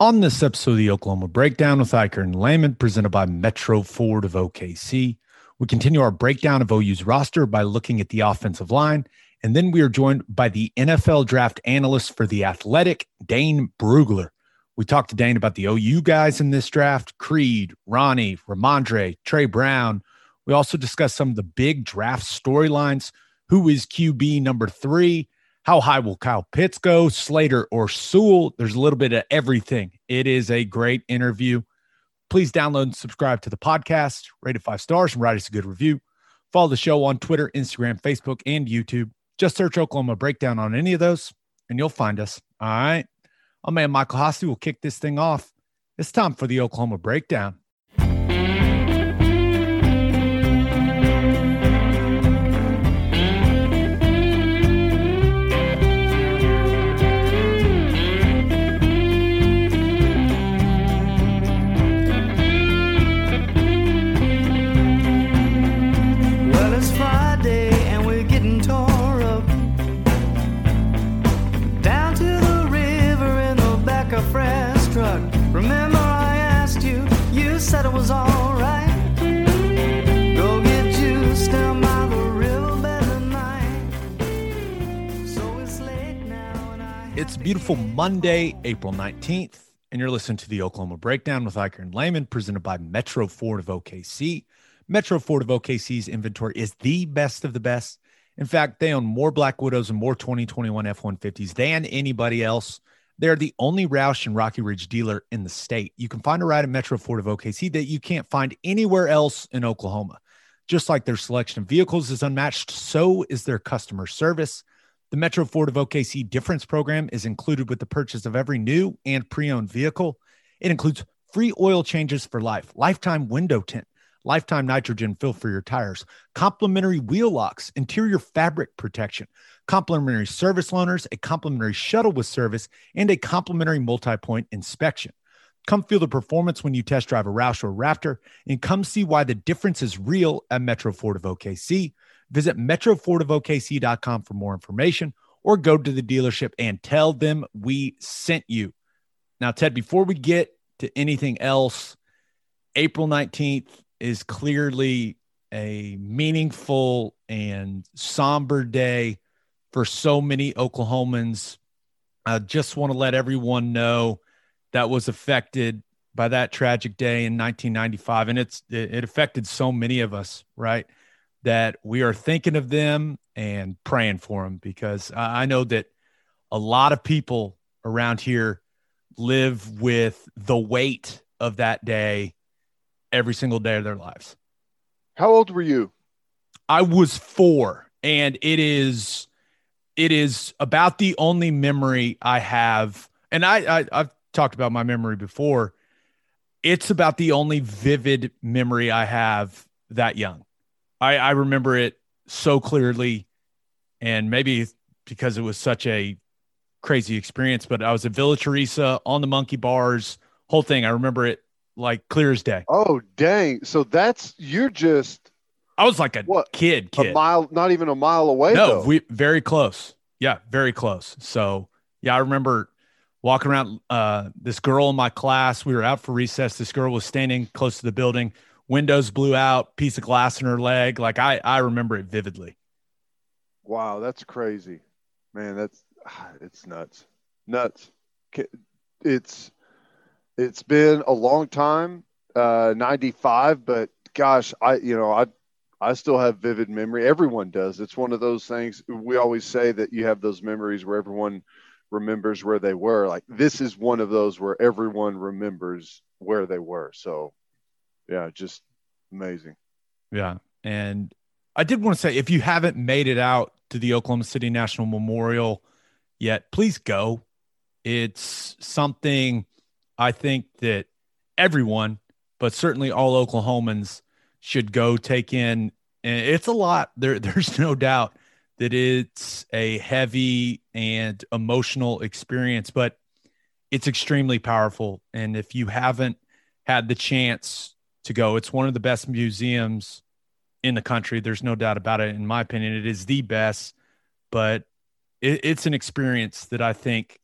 On this episode of the Oklahoma Breakdown with Ikard and Lehman, presented by Metro Ford of OKC, we continue our breakdown of OU's roster by looking at the offensive line. And then we are joined by the NFL draft analyst for The Athletic, Dane Brugler. We talked to Dane about the OU guys in this draft Creed, Ronnie, Rhamondre, Tre Brown. We also discussed some of the big draft storylines. Who is QB number three? How high will Kyle Pitts go? Slater or Sewell? There's a little bit of everything. It is a great interview. Please download and subscribe to the podcast, rate it five stars, and write us a good review. Follow the show on Twitter, Instagram, Facebook, and YouTube. Just search Oklahoma Breakdown on any of those, and you'll find us. All right. Oh man, Michael Hosty will kick this thing off. It's time for the Oklahoma Breakdown. It's beautiful Monday, April 19th, and you're listening to the Oklahoma Breakdown with Ikard and Lehman, presented by Metro Ford of OKC. Metro Ford of OKC's inventory is the best of the best. In fact, they own more Black Widows and more 2021 F 150s than anybody else. They're the only Roush and Rocky Ridge dealer in the state. You can find a ride at Metro Ford of OKC that you can't find anywhere else in Oklahoma. Just like their selection of vehicles is unmatched, so is their customer service. The Metro Ford of OKC difference program is included with the purchase of every new and pre owned vehicle. It includes free oil changes for life, lifetime window tint, lifetime nitrogen fill for your tires, complimentary wheel locks, interior fabric protection, complimentary service loaners, a complimentary shuttle with service, and a complimentary multi point inspection. Come feel the performance when you test drive a Roush or Raptor and come see why the difference is real at Metro Ford of OKC. Visit metrofordofokc.com for more information or go to the dealership and tell them we sent you. Now, Ted, before we get to anything else, April 19th is clearly a meaningful and somber day for so many Oklahomans. I just want to let everyone know that was affected by that tragic day in 1995 and it's it affected so many of us, right? That we are thinking of them and praying for them because I know that a lot of people around here live with the weight of that day every single day of their lives. How old were you? I was 4 and it is it is about the only memory I have and I, I I've talked about my memory before. It's about the only vivid memory I have that young I, I remember it so clearly, and maybe because it was such a crazy experience. But I was at Villa Teresa on the monkey bars, whole thing. I remember it like clear as day. Oh dang! So that's you're just. I was like a what, kid, kid. A mile, not even a mile away. No, though. we very close. Yeah, very close. So yeah, I remember walking around. Uh, this girl in my class. We were out for recess. This girl was standing close to the building windows blew out, piece of glass in her leg. Like I, I remember it vividly. Wow, that's crazy, man. That's it's nuts, nuts. It's it's been a long time, uh, ninety five, but gosh, I you know I I still have vivid memory. Everyone does. It's one of those things. We always say that you have those memories where everyone remembers where they were. Like this is one of those where everyone remembers where they were. So yeah, just amazing. Yeah. And I did want to say if you haven't made it out to the Oklahoma City National Memorial yet, please go. It's something I think that everyone, but certainly all Oklahomans should go take in. And it's a lot. There, there's no doubt that it's a heavy and emotional experience, but it's extremely powerful. And if you haven't had the chance to go. It's one of the best museums in the country. There's no doubt about it. In my opinion, it is the best, but it, it's an experience that I think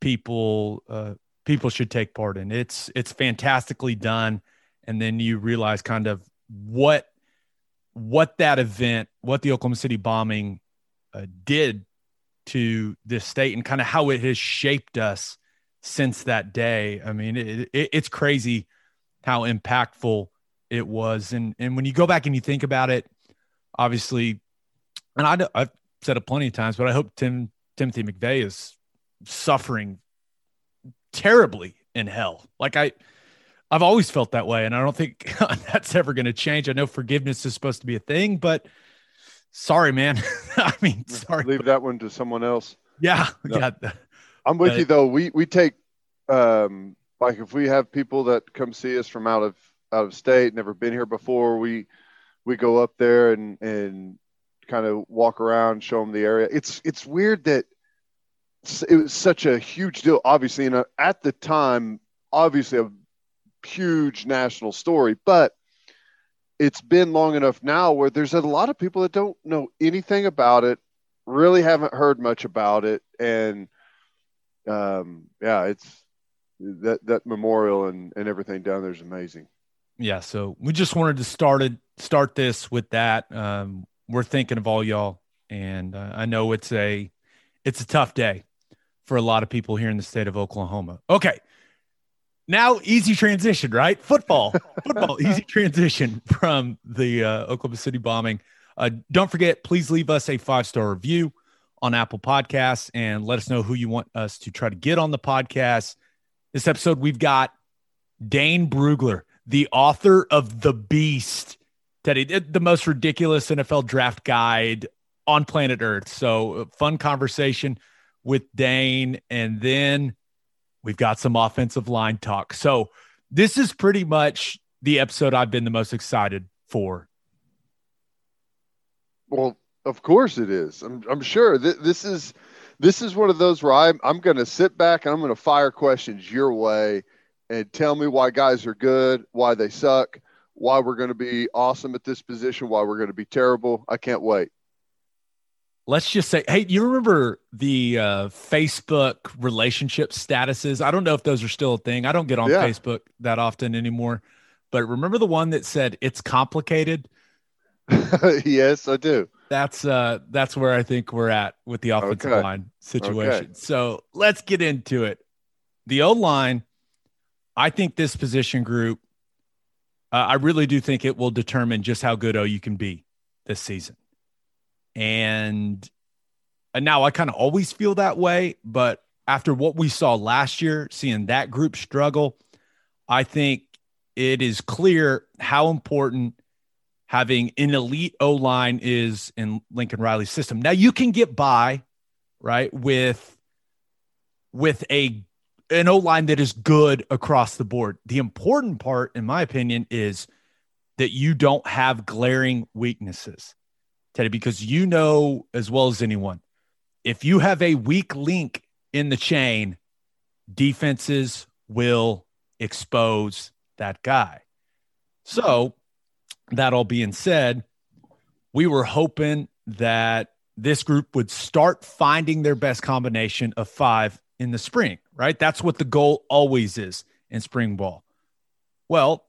people uh, people should take part in. It's it's fantastically done, and then you realize kind of what what that event, what the Oklahoma City bombing uh, did to this state, and kind of how it has shaped us since that day. I mean, it, it, it's crazy how impactful it was, and and when you go back and you think about it, obviously, and I I've said it plenty of times, but I hope Tim Timothy McVeigh is suffering terribly in hell. Like I, I've always felt that way, and I don't think that's ever going to change. I know forgiveness is supposed to be a thing, but sorry, man. I mean, sorry. Leave that one to someone else. Yeah, no. yeah. I'm with uh, you though. We we take um like if we have people that come see us from out of out of state, never been here before, we we go up there and and kind of walk around, show them the area. It's it's weird that it was such a huge deal. Obviously, know, at the time, obviously a huge national story, but it's been long enough now where there's a lot of people that don't know anything about it, really haven't heard much about it, and um, yeah, it's that that memorial and and everything down there is amazing. Yeah, so we just wanted to start it, start this with that. Um, we're thinking of all y'all, and uh, I know it's a it's a tough day for a lot of people here in the state of Oklahoma. Okay. Now, easy transition, right? Football, football, easy transition from the uh, Oklahoma City bombing. Uh, don't forget, please leave us a five star review on Apple Podcasts and let us know who you want us to try to get on the podcast. This episode, we've got Dane Brugler, the author of The Beast, Teddy, the most ridiculous NFL draft guide on planet Earth. So, fun conversation with Dane. And then we've got some offensive line talk. So this is pretty much the episode I've been the most excited for. Well, of course it is. I'm, I'm sure th- this is this is one of those where I'm, I'm going to sit back and I'm going to fire questions your way and tell me why guys are good, why they suck, why we're going to be awesome at this position, why we're going to be terrible. I can't wait let's just say, hey, you remember the uh, Facebook relationship statuses? I don't know if those are still a thing. I don't get on yeah. Facebook that often anymore, but remember the one that said it's complicated? yes, I do. That's uh that's where I think we're at with the offensive okay. line situation. Okay. So let's get into it. The O line, I think this position group, uh, I really do think it will determine just how good OU can be this season. And, and now I kind of always feel that way. But after what we saw last year, seeing that group struggle, I think it is clear how important having an elite O line is in Lincoln Riley's system. Now you can get by, right, with with a an O line that is good across the board. The important part, in my opinion, is that you don't have glaring weaknesses. Teddy, because you know as well as anyone, if you have a weak link in the chain, defenses will expose that guy. So, that all being said, we were hoping that this group would start finding their best combination of five in the spring, right? That's what the goal always is in spring ball. Well,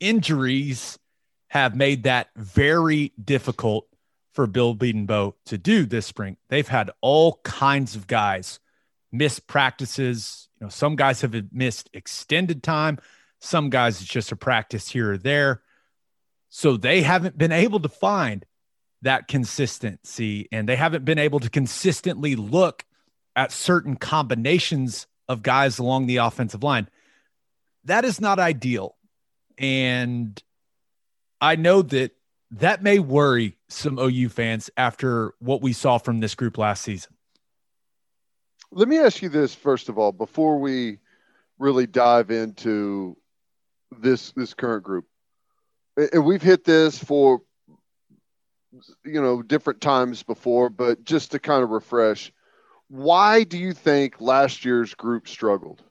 injuries have made that very difficult for Bill Bedenbaugh to do this spring. They've had all kinds of guys miss practices. You know, some guys have missed extended time. Some guys it's just a practice here or there. So they haven't been able to find that consistency and they haven't been able to consistently look at certain combinations of guys along the offensive line. That is not ideal. And I know that that may worry some OU fans after what we saw from this group last season. Let me ask you this first of all, before we really dive into this this current group. And we've hit this for you know different times before, but just to kind of refresh, why do you think last year's group struggled?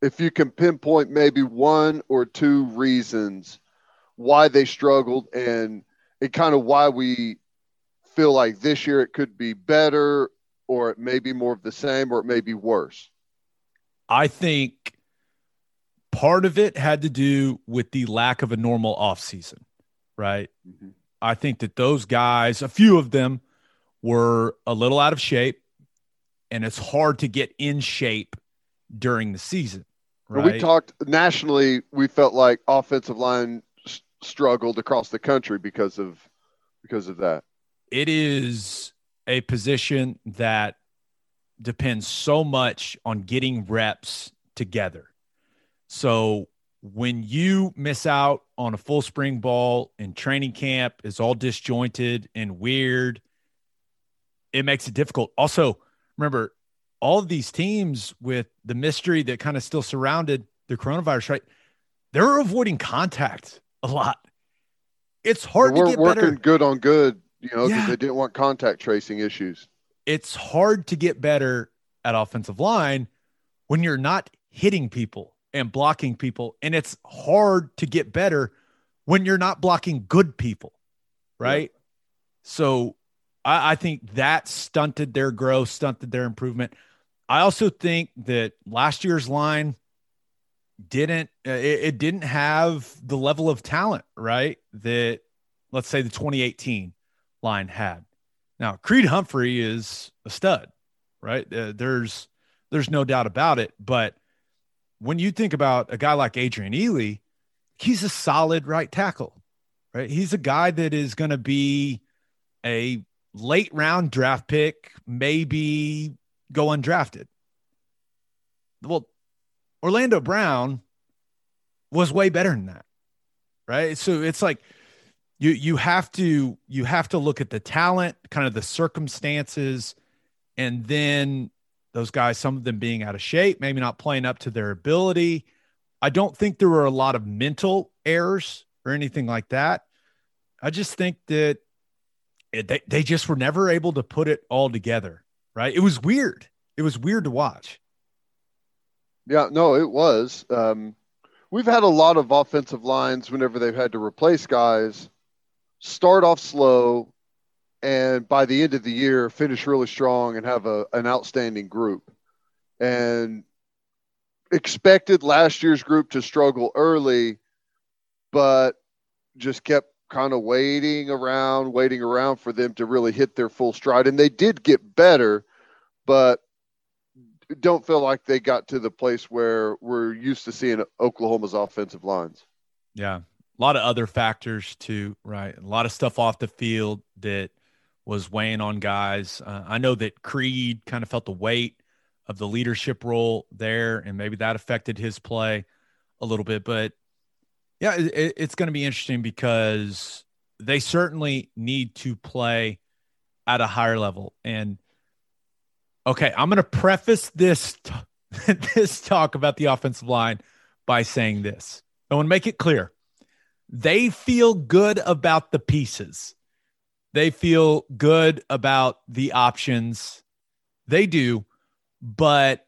If you can pinpoint maybe one or two reasons why they struggled and and kind of why we feel like this year it could be better or it may be more of the same or it may be worse. I think part of it had to do with the lack of a normal offseason, right? Mm-hmm. I think that those guys, a few of them, were a little out of shape, and it's hard to get in shape during the season. Right? We talked nationally. We felt like offensive line s- struggled across the country because of because of that. It is a position that depends so much on getting reps together. So when you miss out on a full spring ball and training camp, is all disjointed and weird. It makes it difficult. Also, remember, all of these teams with the mystery that kind of still surrounded the coronavirus, right? They're avoiding contact a lot. It's hard to get working better. good on good, you know, because yeah. they didn't want contact tracing issues. It's hard to get better at offensive line when you're not hitting people and blocking people. And it's hard to get better when you're not blocking good people. Right. Yeah. So I, I think that stunted their growth, stunted their improvement. I also think that last year's line didn't uh, it, it, didn't have the level of talent right that let's say the 2018 line had now creed humphrey is a stud right uh, there's there's no doubt about it but when you think about a guy like adrian ealy he's a solid right tackle right he's a guy that is going to be a late round draft pick maybe go undrafted well Orlando Brown was way better than that. Right. So it's like you you have to you have to look at the talent, kind of the circumstances, and then those guys, some of them being out of shape, maybe not playing up to their ability. I don't think there were a lot of mental errors or anything like that. I just think that it, they, they just were never able to put it all together. Right. It was weird. It was weird to watch. Yeah, no, it was. Um, we've had a lot of offensive lines whenever they've had to replace guys start off slow and by the end of the year finish really strong and have a, an outstanding group. And expected last year's group to struggle early, but just kept kind of waiting around, waiting around for them to really hit their full stride. And they did get better, but don't feel like they got to the place where we're used to seeing Oklahoma's offensive lines. Yeah. A lot of other factors too, right? A lot of stuff off the field that was weighing on guys. Uh, I know that Creed kind of felt the weight of the leadership role there, and maybe that affected his play a little bit. But yeah, it, it's going to be interesting because they certainly need to play at a higher level. And Okay, I'm going to preface this t- this talk about the offensive line by saying this. I want to make it clear. They feel good about the pieces. They feel good about the options. They do, but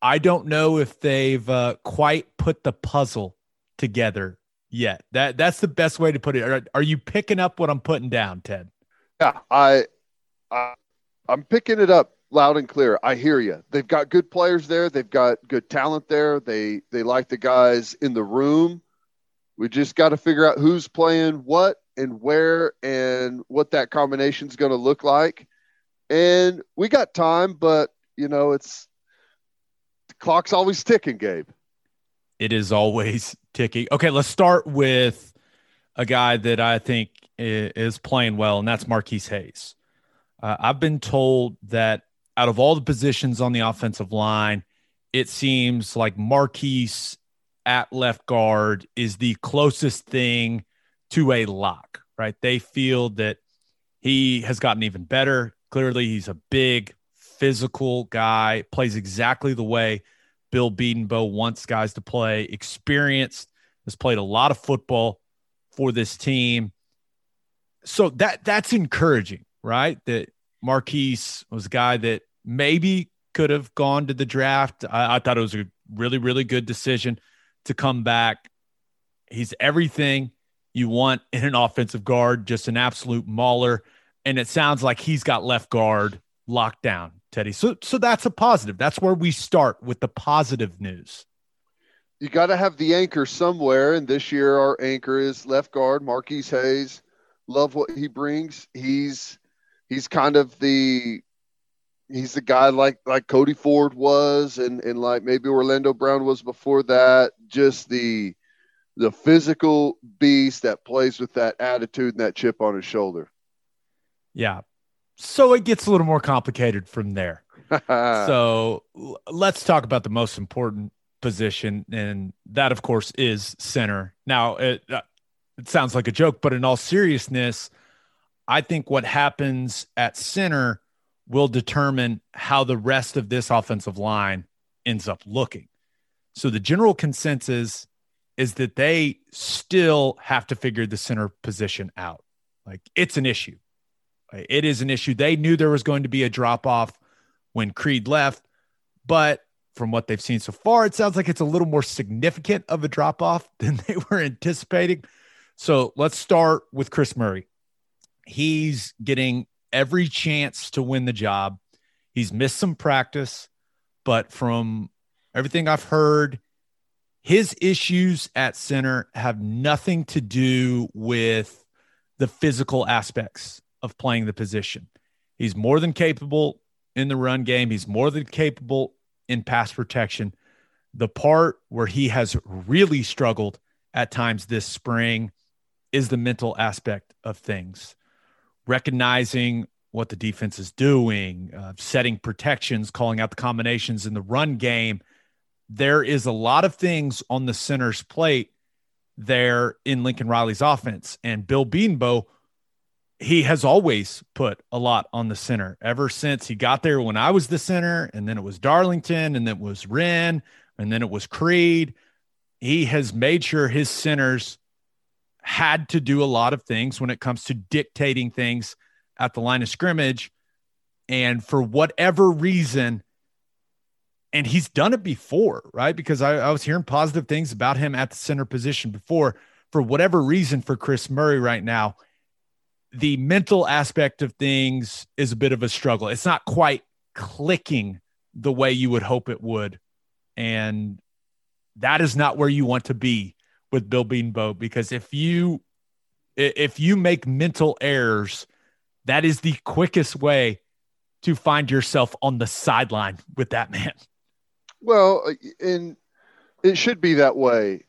I don't know if they've uh, quite put the puzzle together yet. That that's the best way to put it. Are, are you picking up what I'm putting down, Ted? Yeah, I, I I'm picking it up loud and clear. I hear you. They've got good players there. They've got good talent there. They they like the guys in the room. We just got to figure out who's playing what and where and what that combination is going to look like. And we got time, but you know, it's the clock's always ticking, Gabe. It is always ticking. Okay, let's start with a guy that I think is playing well, and that's Marquis Hayes. Uh, I've been told that out of all the positions on the offensive line, it seems like Marquis at left guard is the closest thing to a lock, right? They feel that he has gotten even better. Clearly, he's a big physical guy, plays exactly the way Bill Bedenbaugh wants guys to play, experienced, has played a lot of football for this team. So that that's encouraging right? That Marquis was a guy that maybe could have gone to the draft. I, I thought it was a really, really good decision to come back. He's everything you want in an offensive guard, just an absolute mauler. And it sounds like he's got left guard locked down. Teddy. So so that's a positive. That's where we start with the positive news. You got to have the anchor somewhere, and this year our anchor is left guard Marquis Hayes. Love what he brings. He's he's kind of the he's the guy like like Cody Ford was, and and like maybe Orlando Brown was before that. Just the the physical beast that plays with that attitude and that chip on his shoulder. Yeah. So it gets a little more complicated from there. so let's talk about the most important position, and that, of course, is center. Now, it, uh, it sounds like a joke, but in all seriousness, I think what happens at center will determine how the rest of this offensive line ends up looking. So the general consensus is that they still have to figure the center position out. Like it's an issue. It is an issue. They knew there was going to be a drop off when Creed left, but from what they've seen so far, it sounds like it's a little more significant of a drop off than they were anticipating. So let's start with Chris Murray. He's getting every chance to win the job. He's missed some practice, but from everything I've heard, his issues at center have nothing to do with the physical aspects of playing the position. He's more than capable in the run game, he's more than capable in pass protection. The part where he has really struggled at times this spring is the mental aspect of things, recognizing what the defense is doing, uh, setting protections, calling out the combinations in the run game there is a lot of things on the center's plate there in Lincoln Riley's offense. And Bill Bedenbaugh, he has always put a lot on the center ever since he got there when I was the center, and then it was Darlington, and then it was Wren, and then it was Creed. He has made sure his centers had to do a lot of things when it comes to dictating things at the line of scrimmage. And for whatever reason, and he's done it before, right? Because I, I, was hearing positive things about him at the center position before. For whatever reason, for Chris Murray right now, the mental aspect of things is a bit of a struggle. It's not quite clicking the way you would hope it would. And that is not where you want to be with Bill Bedenbaugh because if you if you make mental errors, that is the quickest way to find yourself on the sideline with that man. Well, and it should be that way.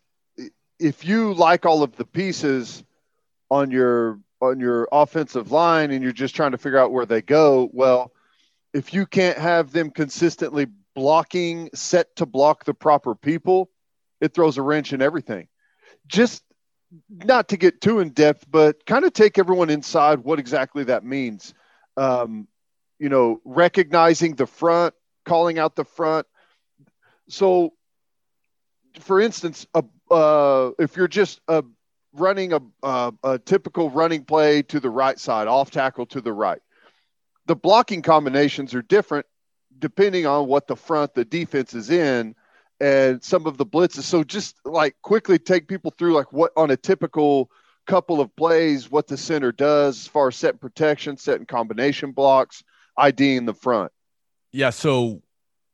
If you like all of the pieces on your on your offensive line and you're just trying to figure out where they go, well, if you can't have them consistently blocking set to block the proper people, it throws a wrench in everything. Just not to get too in depth, but kind of take everyone inside what exactly that means. Um, you know, recognizing the front, calling out the front, so for instance, uh, uh, if you're just uh, running a, uh, a typical running play to the right side, off tackle to the right, the blocking combinations are different depending on what the front the defense is in and some of the blitzes. So just like quickly take people through like what on a typical couple of plays, what the center does as far as setting protection, setting combination blocks, IDing the front. Yeah. So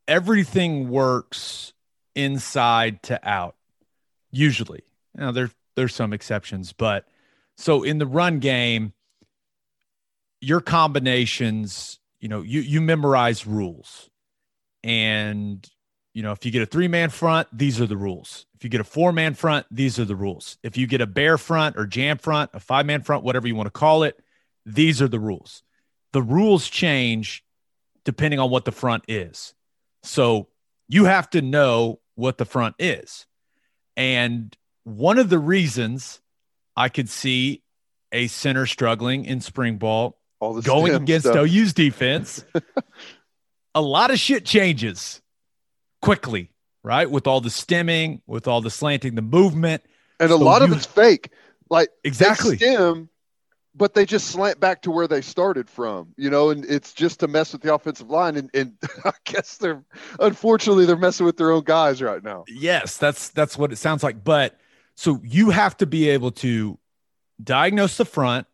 everything works inside to out usually. Now there there's some exceptions but so in the run game your combinations you know you you memorize rules. And you know if you get a three man front these are the rules. If you get a four man front these are the rules. If you get a bear front or jam front a five man front whatever you want to call it these are the rules. The rules change depending on what the front is so you have to know what the front is. And one of the reasons I could see a center struggling in spring ball going against stuff. OU's defense, a lot of shit changes quickly, right? With all the stemming, with all the slanting, the movement. And so a lot you, of it's fake. Like exactly stem but they just slant back to where they started from, you know, and it's just to mess with the offensive line. And, and I guess they're unfortunately they're messing with their own guys right now. Yes, that's that's what it sounds like. But so you have to be able to diagnose the front,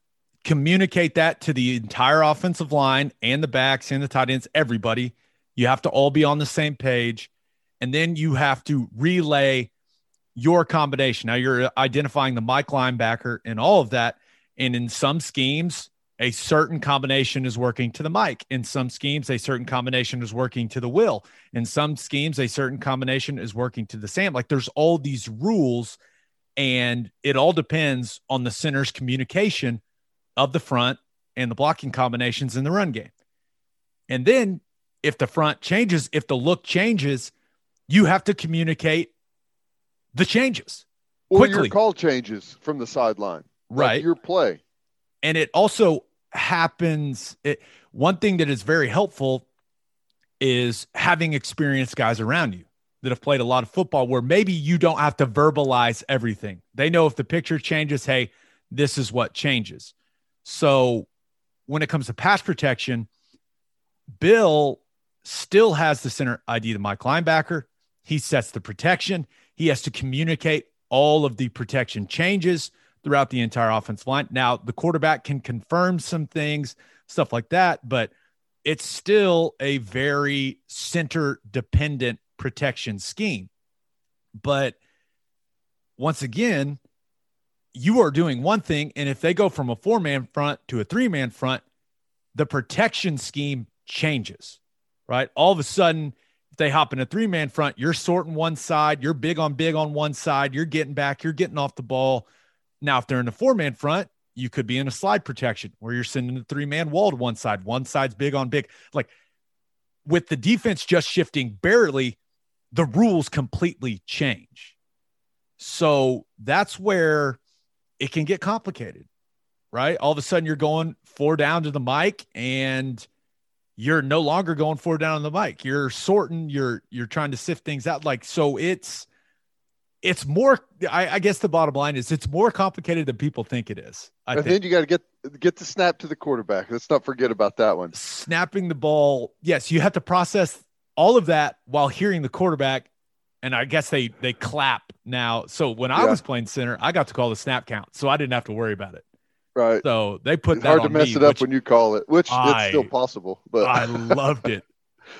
communicate that to the entire offensive line and the backs and the tight ends, everybody. You have to all be on the same page. And then you have to relay your combination. Now you're identifying the Mike linebacker and all of that. And in some schemes, a certain combination is working to the Mike. In some schemes, a certain combination is working to the Will. In some schemes, a certain combination is working to the Sam. Like there's all these rules, and it all depends on the center's communication of the front and the blocking combinations in the run game. And then if the front changes, if the look changes, you have to communicate the changes or quickly. your call changes from the sideline. Right. Your play. And it also happens. It, one thing that is very helpful is having experienced guys around you that have played a lot of football where maybe you don't have to verbalize everything. They know if the picture changes, hey, this is what changes. So when it comes to pass protection, Bill still has the center ID, the Mike linebacker. He sets the protection. He has to communicate all of the protection changes throughout the entire offensive line. Now, the quarterback can confirm some things, stuff like that, but it's still a very center dependent protection scheme. But once again, you are doing one thing. And if they go from a four man front to a three man front, the protection scheme changes, right? All of a sudden, if they hop in a three man front, you're sorting one side, you're big on big on one side, you're getting back, you're getting off the ball. Now, if they're in a four man front, you could be in a slide protection where you're sending a three man wall to one side, one side's big on big. Like with the defense just shifting barely, the rules completely change. So that's where it can get complicated, right? All of a sudden you're going four down to the Mike and you're no longer going four down on the Mike. You're sorting, you're you're trying to sift things out. Like so it's it's more I, I guess the bottom line is it's more complicated than people think it is. I and think. then you got to get get the snap to the quarterback. Let's not forget about that one. Snapping the ball. Yes, you have to process all of that while hearing the quarterback and I guess they they clap now. So when I was playing center, I got to call the snap count, so I didn't have to worry about it. Right. So they put it's hard to mess me, it up when you call it, which I, it's still possible. But I loved it.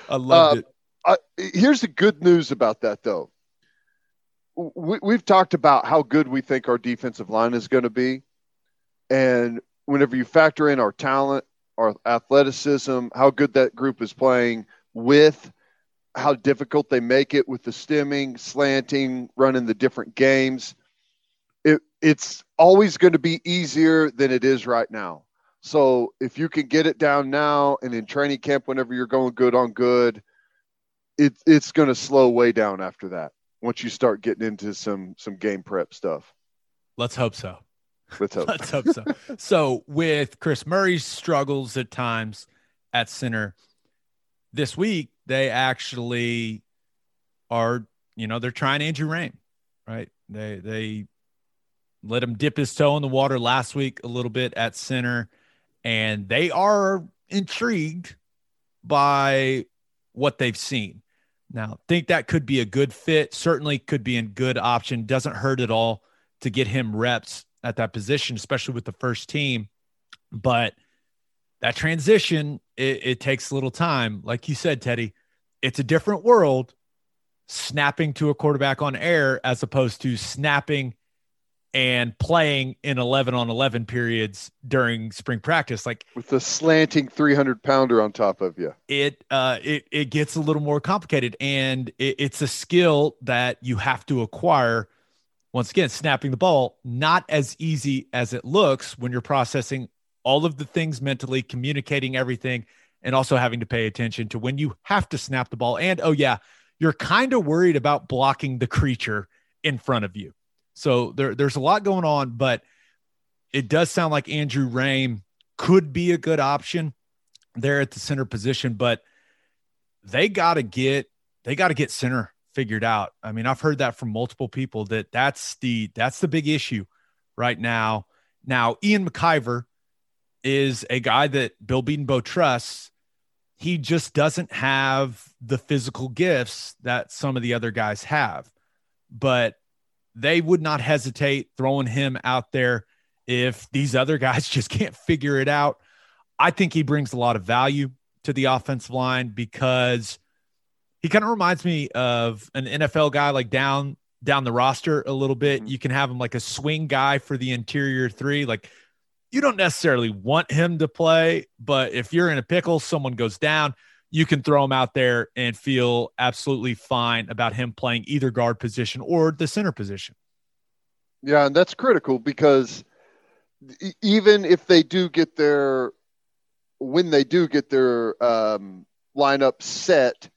I loved uh, it. I, here's the good news about that, though. We, we've talked about how good we think our defensive line is going to be, and whenever you factor in our talent, our athleticism, how good that group is playing with how difficult they make it with the stemming, slanting, running the different games. It, it's always going to be easier than it is right now. So if you can get it down now and in training camp, whenever you're going good on good, it, it's going to slow way down after that once you start getting into some some game prep stuff. Let's hope so. Let's hope. Let's hope so. so with Chris Murray's struggles at times at center this week, they actually are, you know, they're trying Andrew Raym, right? They they let him dip his toe in the water last week a little bit at center, and they are intrigued by what they've seen. Now, think that could be a good fit. Certainly could be a good option. Doesn't hurt at all to get him reps at that position, especially with the first team. But that transition, it, it takes a little time. Like you said, Teddy, it's a different world snapping to a quarterback on air as opposed to snapping and playing in 11 on 11 periods during spring practice like with the slanting 300 pounder on top of you it uh it, it gets a little more complicated and it, it's a skill that you have to acquire once again snapping the ball not as easy as it looks when you're processing all of the things mentally communicating everything and also having to pay attention to when you have to snap the ball. And oh, yeah, you're kind of worried about blocking the creature in front of you. So there, there's a lot going on, but it does sound like Andrew Raym could be a good option there at the center position, but they got to get they got to get center figured out. I mean, I've heard that from multiple people that that's the that's the big issue right now. Now, Ian McIver is a guy that Bill Bedenbaugh trusts he just doesn't have the physical gifts that some of the other guys have. But they would not hesitate throwing him out there if these other guys just can't figure it out. I think he brings a lot of value to the offensive line because he kind of reminds me of an NFL guy like down down the roster a little bit. Mm-hmm. You can have him like a swing guy for the interior three. Like you don't necessarily want him to play, but if you're in a pickle, someone goes down, you can throw him out there and feel absolutely fine about him playing either guard position or the center position. Yeah, and that's critical because even if they do get their when they do get their um, lineup set,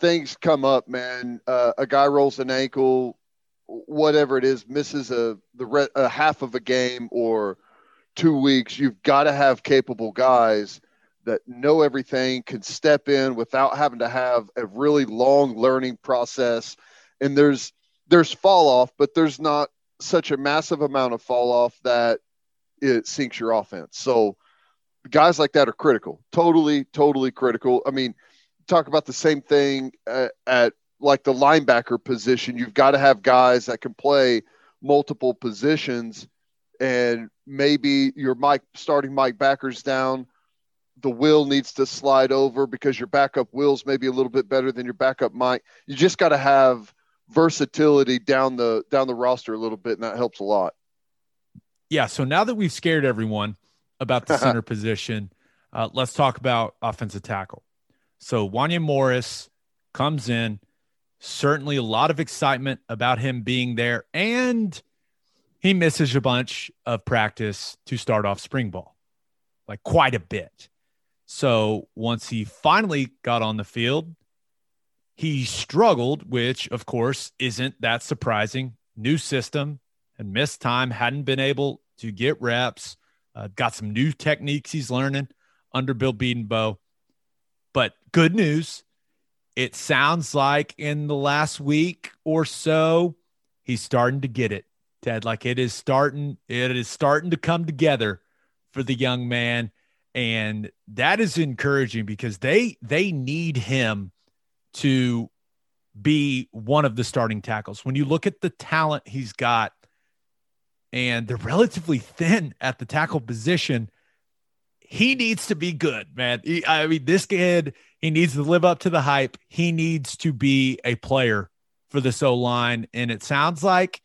things come up, man. Uh, a guy rolls an ankle, whatever it is, misses a the re- a half of a game or two weeks. You've got to have capable guys that know everything, can step in without having to have a really long learning process. And there's there's fall off, but there's not such a massive amount of fall off that it sinks your offense. So guys like that are critical. Totally, totally critical. I mean, talk about the same thing at, at like the linebacker position. You've got to have guys that can play multiple positions, and maybe your Mike starting Mike backers down. The will needs to slide over because your backup will's maybe a little bit better than your backup Mike. You just got to have versatility down the down the roster a little bit, and that helps a lot. Yeah. So now that we've scared everyone about the center position, uh, let's talk about offensive tackle. So Wanya Morris comes in. Certainly a lot of excitement about him being there, and he misses a bunch of practice to start off spring ball, like quite a bit. So once he finally got on the field, he struggled, which of course isn't that surprising. New system and missed time, hadn't been able to get reps, uh, got some new techniques he's learning under Bill Bedenbaugh. But good news, it sounds like in the last week or so, he's starting to get it, Ted. Like it is starting, it is starting to come together for the young man. And that is encouraging because they they need him to be one of the starting tackles. When you look at the talent he's got, and they're relatively thin at the tackle position, he needs to be good, man. He, I mean, this kid, he needs to live up to the hype. He needs to be a player for this O line. And it sounds like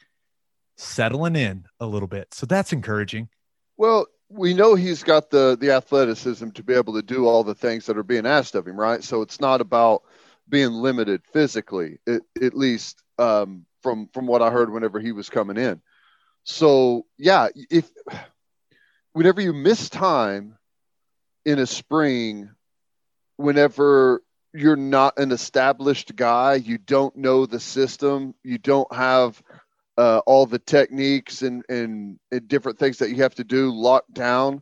settling in a little bit. So that's encouraging. Well, we know he's got the the athleticism to be able to do all the things that are being asked of him, right? So it's not about being limited physically, at least um, from from what I heard whenever he was coming in. So yeah, if whenever you miss time in a spring, whenever you're not an established guy, you don't know the system, you don't have uh, all the techniques and, and, and different things that you have to do locked down.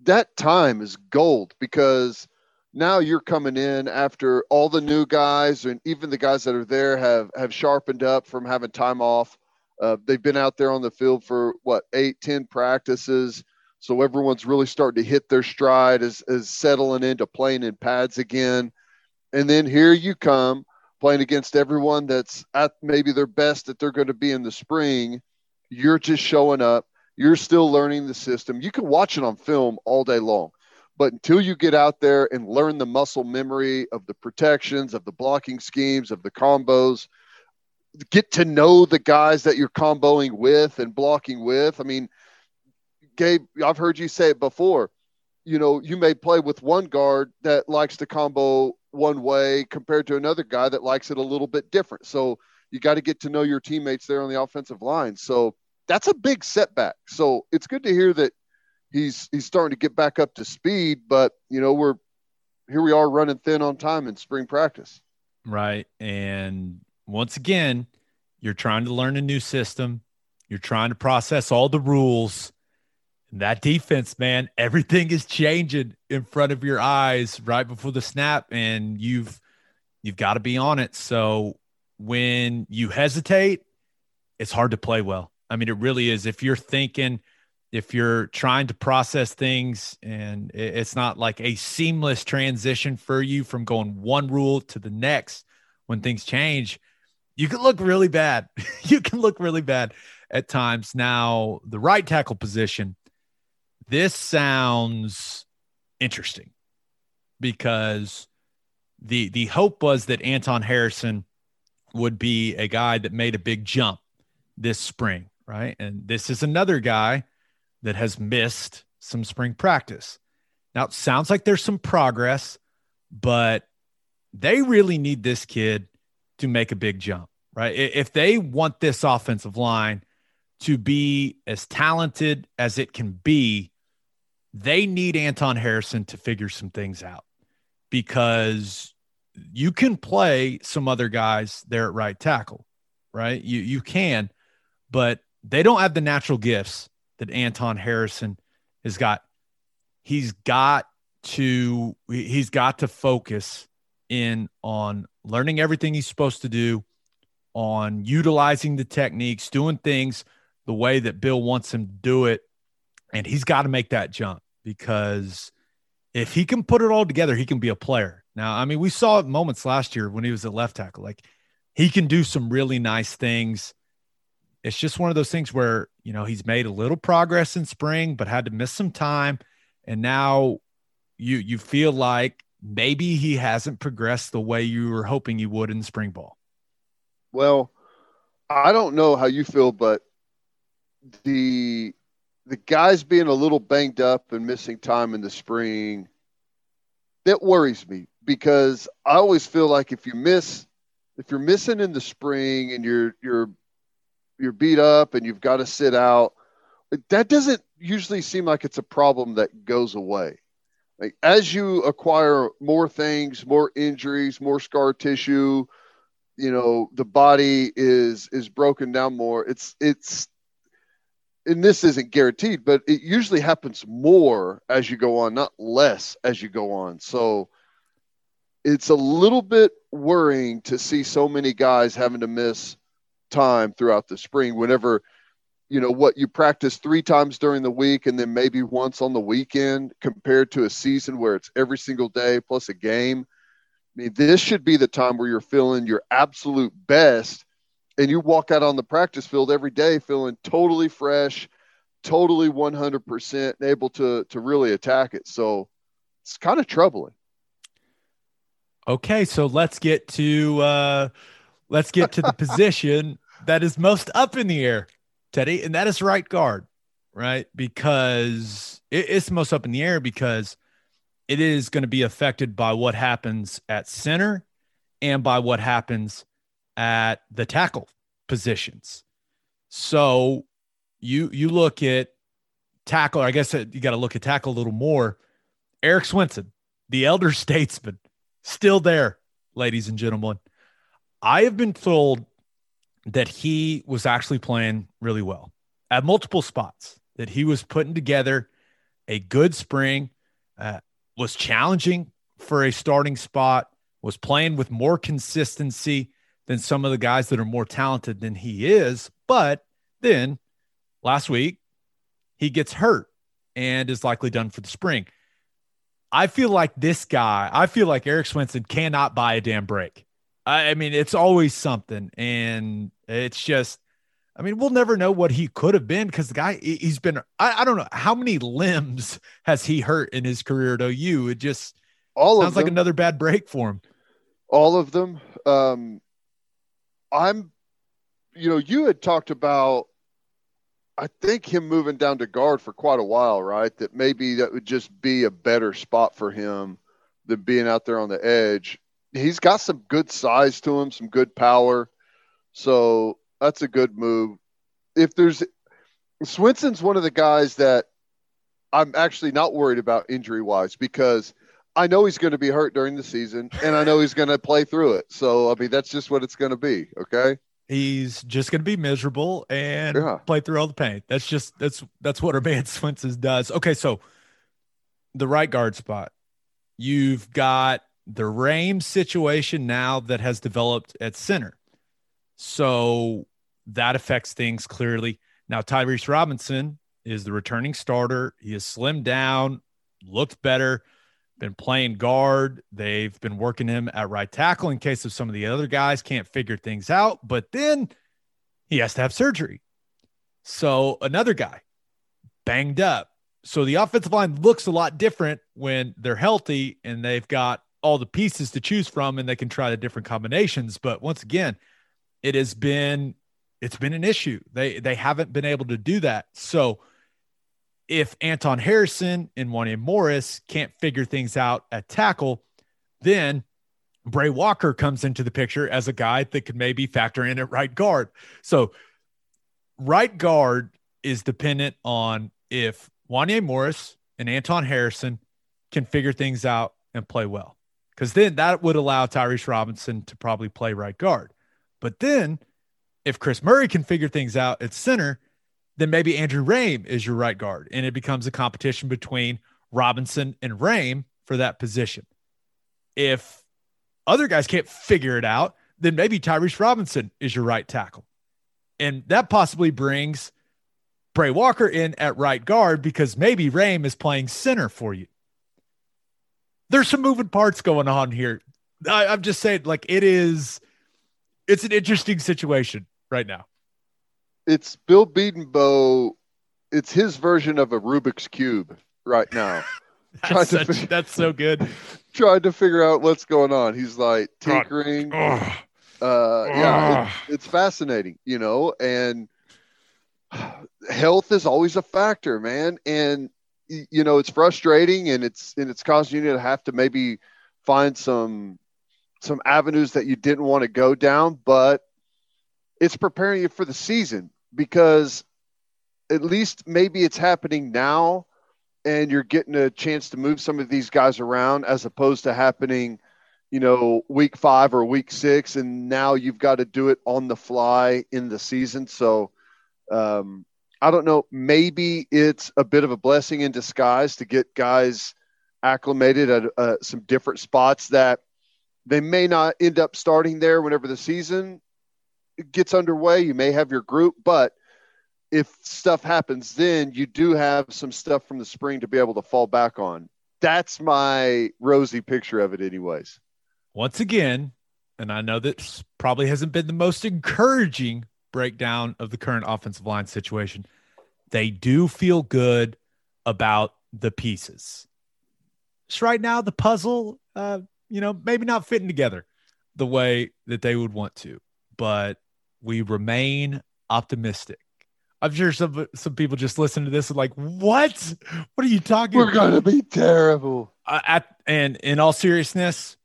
That time is gold because now you're coming in after all the new guys and even the guys that are there have have sharpened up from having time off. Uh, they've been out there on the field for what eight, ten practices, so everyone's really starting to hit their stride as as settling into playing in pads again. And then here you come playing against everyone that's at maybe their best that they're going to be in the spring. You're just showing up. You're still learning the system. You can watch it on film all day long but until you get out there and learn the muscle memory of the protections, of the blocking schemes, of the combos, get to know the guys that you're comboing with and blocking with. I mean, Gabe, I've heard you say it before. You know, you may play with one guard that likes to combo one way compared to another guy that likes it a little bit different. So you got to get to know your teammates there on the offensive line. So that's a big setback. So it's good to hear that he's he's starting to get back up to speed, but you know, we're here we are running thin on time in spring practice. Right. And once again, you're trying to learn a new system. You're trying to process all the rules. That defense, man, everything is changing in front of your eyes right before the snap and you've you've got to be on it. So when you hesitate, it's hard to play well. I mean, it really is. If you're thinking – if you're trying to process things and it's not like a seamless transition for you from going one rule to the next when things change, you can look really bad. you can look really bad. at times. Now, the right tackle position, this sounds interesting because the the hope was that Anton Harrison would be a guy that made a big jump this spring, right? And this is another guy that has missed some spring practice. Now, it sounds like there's some progress, but they really need this kid to make a big jump, right? If they want this offensive line to be as talented as it can be, they need Anton Harrison to figure some things out because you can play some other guys there at right tackle, right? You you can, but they don't have the natural gifts that Anton Harrison has got. He's got to he's got to focus in on learning everything he's supposed to do, on utilizing the techniques, doing things the way that Bill wants him to do it. And he's got to make that jump because if he can put it all together, he can be a player. Now, I mean, we saw moments last year when he was at left tackle. Like he can do some really nice things. It's just one of those things where, you know, he's made a little progress in spring, but had to miss some time. And now you you feel like maybe he hasn't progressed the way you were hoping he would in spring ball. Well, I don't know how you feel, but the the guys being a little banged up and missing time in the spring that worries me because I always feel like if you miss if you're missing in the spring and you're you're you're beat up and you've got to sit out that doesn't usually seem like it's a problem that goes away like as you acquire more things, more injuries, more scar tissue, you know, the body is is broken down more. It's it's and this isn't guaranteed, but it usually happens more as you go on, not less as you go on. So it's a little bit worrying to see so many guys having to miss time throughout the spring whenever you know what you practice three times during the week and then maybe once on the weekend compared to a season where it's every single day plus a game i mean this should be the time where you're feeling your absolute best and you walk out on the practice field every day feeling totally fresh totally 100% able to to really attack it so it's kind of troubling okay so let's get to uh let's get to the position that is most up in the air Teddy, and that is right guard, right? Because it, it's most up in the air because it is going to be affected by what happens at center and by what happens at the tackle positions. So you you look at tackle. I guess you got to look at tackle a little more. Erik Swenson, the elder statesman, still there, ladies and gentlemen. I have been told that he was actually playing really well at multiple spots, that he was putting together a good spring, uh, was challenging for a starting spot, was playing with more consistency than some of the guys that are more talented than he is. But then last week, he gets hurt and is likely done for the spring. I feel like this guy, I feel like Erik Swenson cannot buy a damn break. I, mean, it's always something. And it's just, I mean, we'll never know what he could have been because the guy, he's been, I, I, don't know, how many limbs has he hurt in his career at OU? It just all sounds like another bad break for him. All of them. Um, I'm, you know, you had talked about, I think him moving down to guard for quite a while, right? That maybe that would just be a better spot for him than being out there on the edge. He's got some good size to him, some good power. So that's a good move. If there's Swenson's one of the guys that I'm actually not worried about injury wise because I know he's going to be hurt during the season and I know he's going to play through it. So, I mean, that's just what it's going to be. Okay. He's just going to be miserable and yeah. play through all the pain. That's just, that's, that's what our man Swenson does. Okay. So the right guard spot, you've got the Raym's situation now that has developed at center. So that affects things clearly. Now, Tyrese Robinson is the returning starter. He has slimmed down, looked better, been playing guard. They've been working him at right tackle in case of some of the other guys can't figure things out. But then he has to have surgery. So another guy banged up. So the offensive line looks a lot different when they're healthy and they've got all the pieces to choose from and they can try the different combinations. But once again, it has been it's been an issue. They they haven't been able to do that. So if Anton Harrison and Wanya Morris can't figure things out at tackle, then Bray Walker comes into the picture as a guy that could maybe factor in at right guard. So right guard is dependent on if Wanya Morris and Anton Harrison can figure things out and play well. Because then that would allow Tyrese Robinson to probably play right guard. But then if Chris Murray can figure things out at center, then maybe Andrew Raym is your right guard. And it becomes a competition between Robinson and Raym for that position. If other guys can't figure it out, then maybe Tyrese Robinson is your right tackle. And that possibly brings Bray Walker in at right guard because maybe Raym is playing center for you. There's some moving parts going on here. I, I'm just saying, like, it is, it's an interesting situation right now it's Bill Bedenbaugh. It's his version of a Rubik's cube right now. that's, such, figure, that's so good. Trying to figure out what's going on. He's like tinkering. Uh, yeah, it, it's fascinating, you know, and health is always a factor, man. And you know, it's frustrating and it's and it's causing you to have to maybe find some some avenues that you didn't want to go down, but it's preparing you for the season because at least maybe it's happening now and you're getting a chance to move some of these guys around as opposed to happening you know week five or week six. And now you've got to do it on the fly in the season. So um, i don't know. Maybe it's a bit of a blessing in disguise to get guys acclimated at uh, some different spots that they may not end up starting there whenever the season gets underway, you may have your group, but if stuff happens then, you do have some stuff from the spring to be able to fall back on. That's my rosy picture of it, anyways. Once again, and I know that probably hasn't been the most encouraging breakdown of the current offensive line situation. They do feel good about the pieces. Just right now, the puzzle, uh, you know, maybe not fitting together the way that they would want to, but we remain optimistic. I'm sure some some people just listen to this and like, what? What are you talking? We're gonna be terrible. Uh, at and in all seriousness,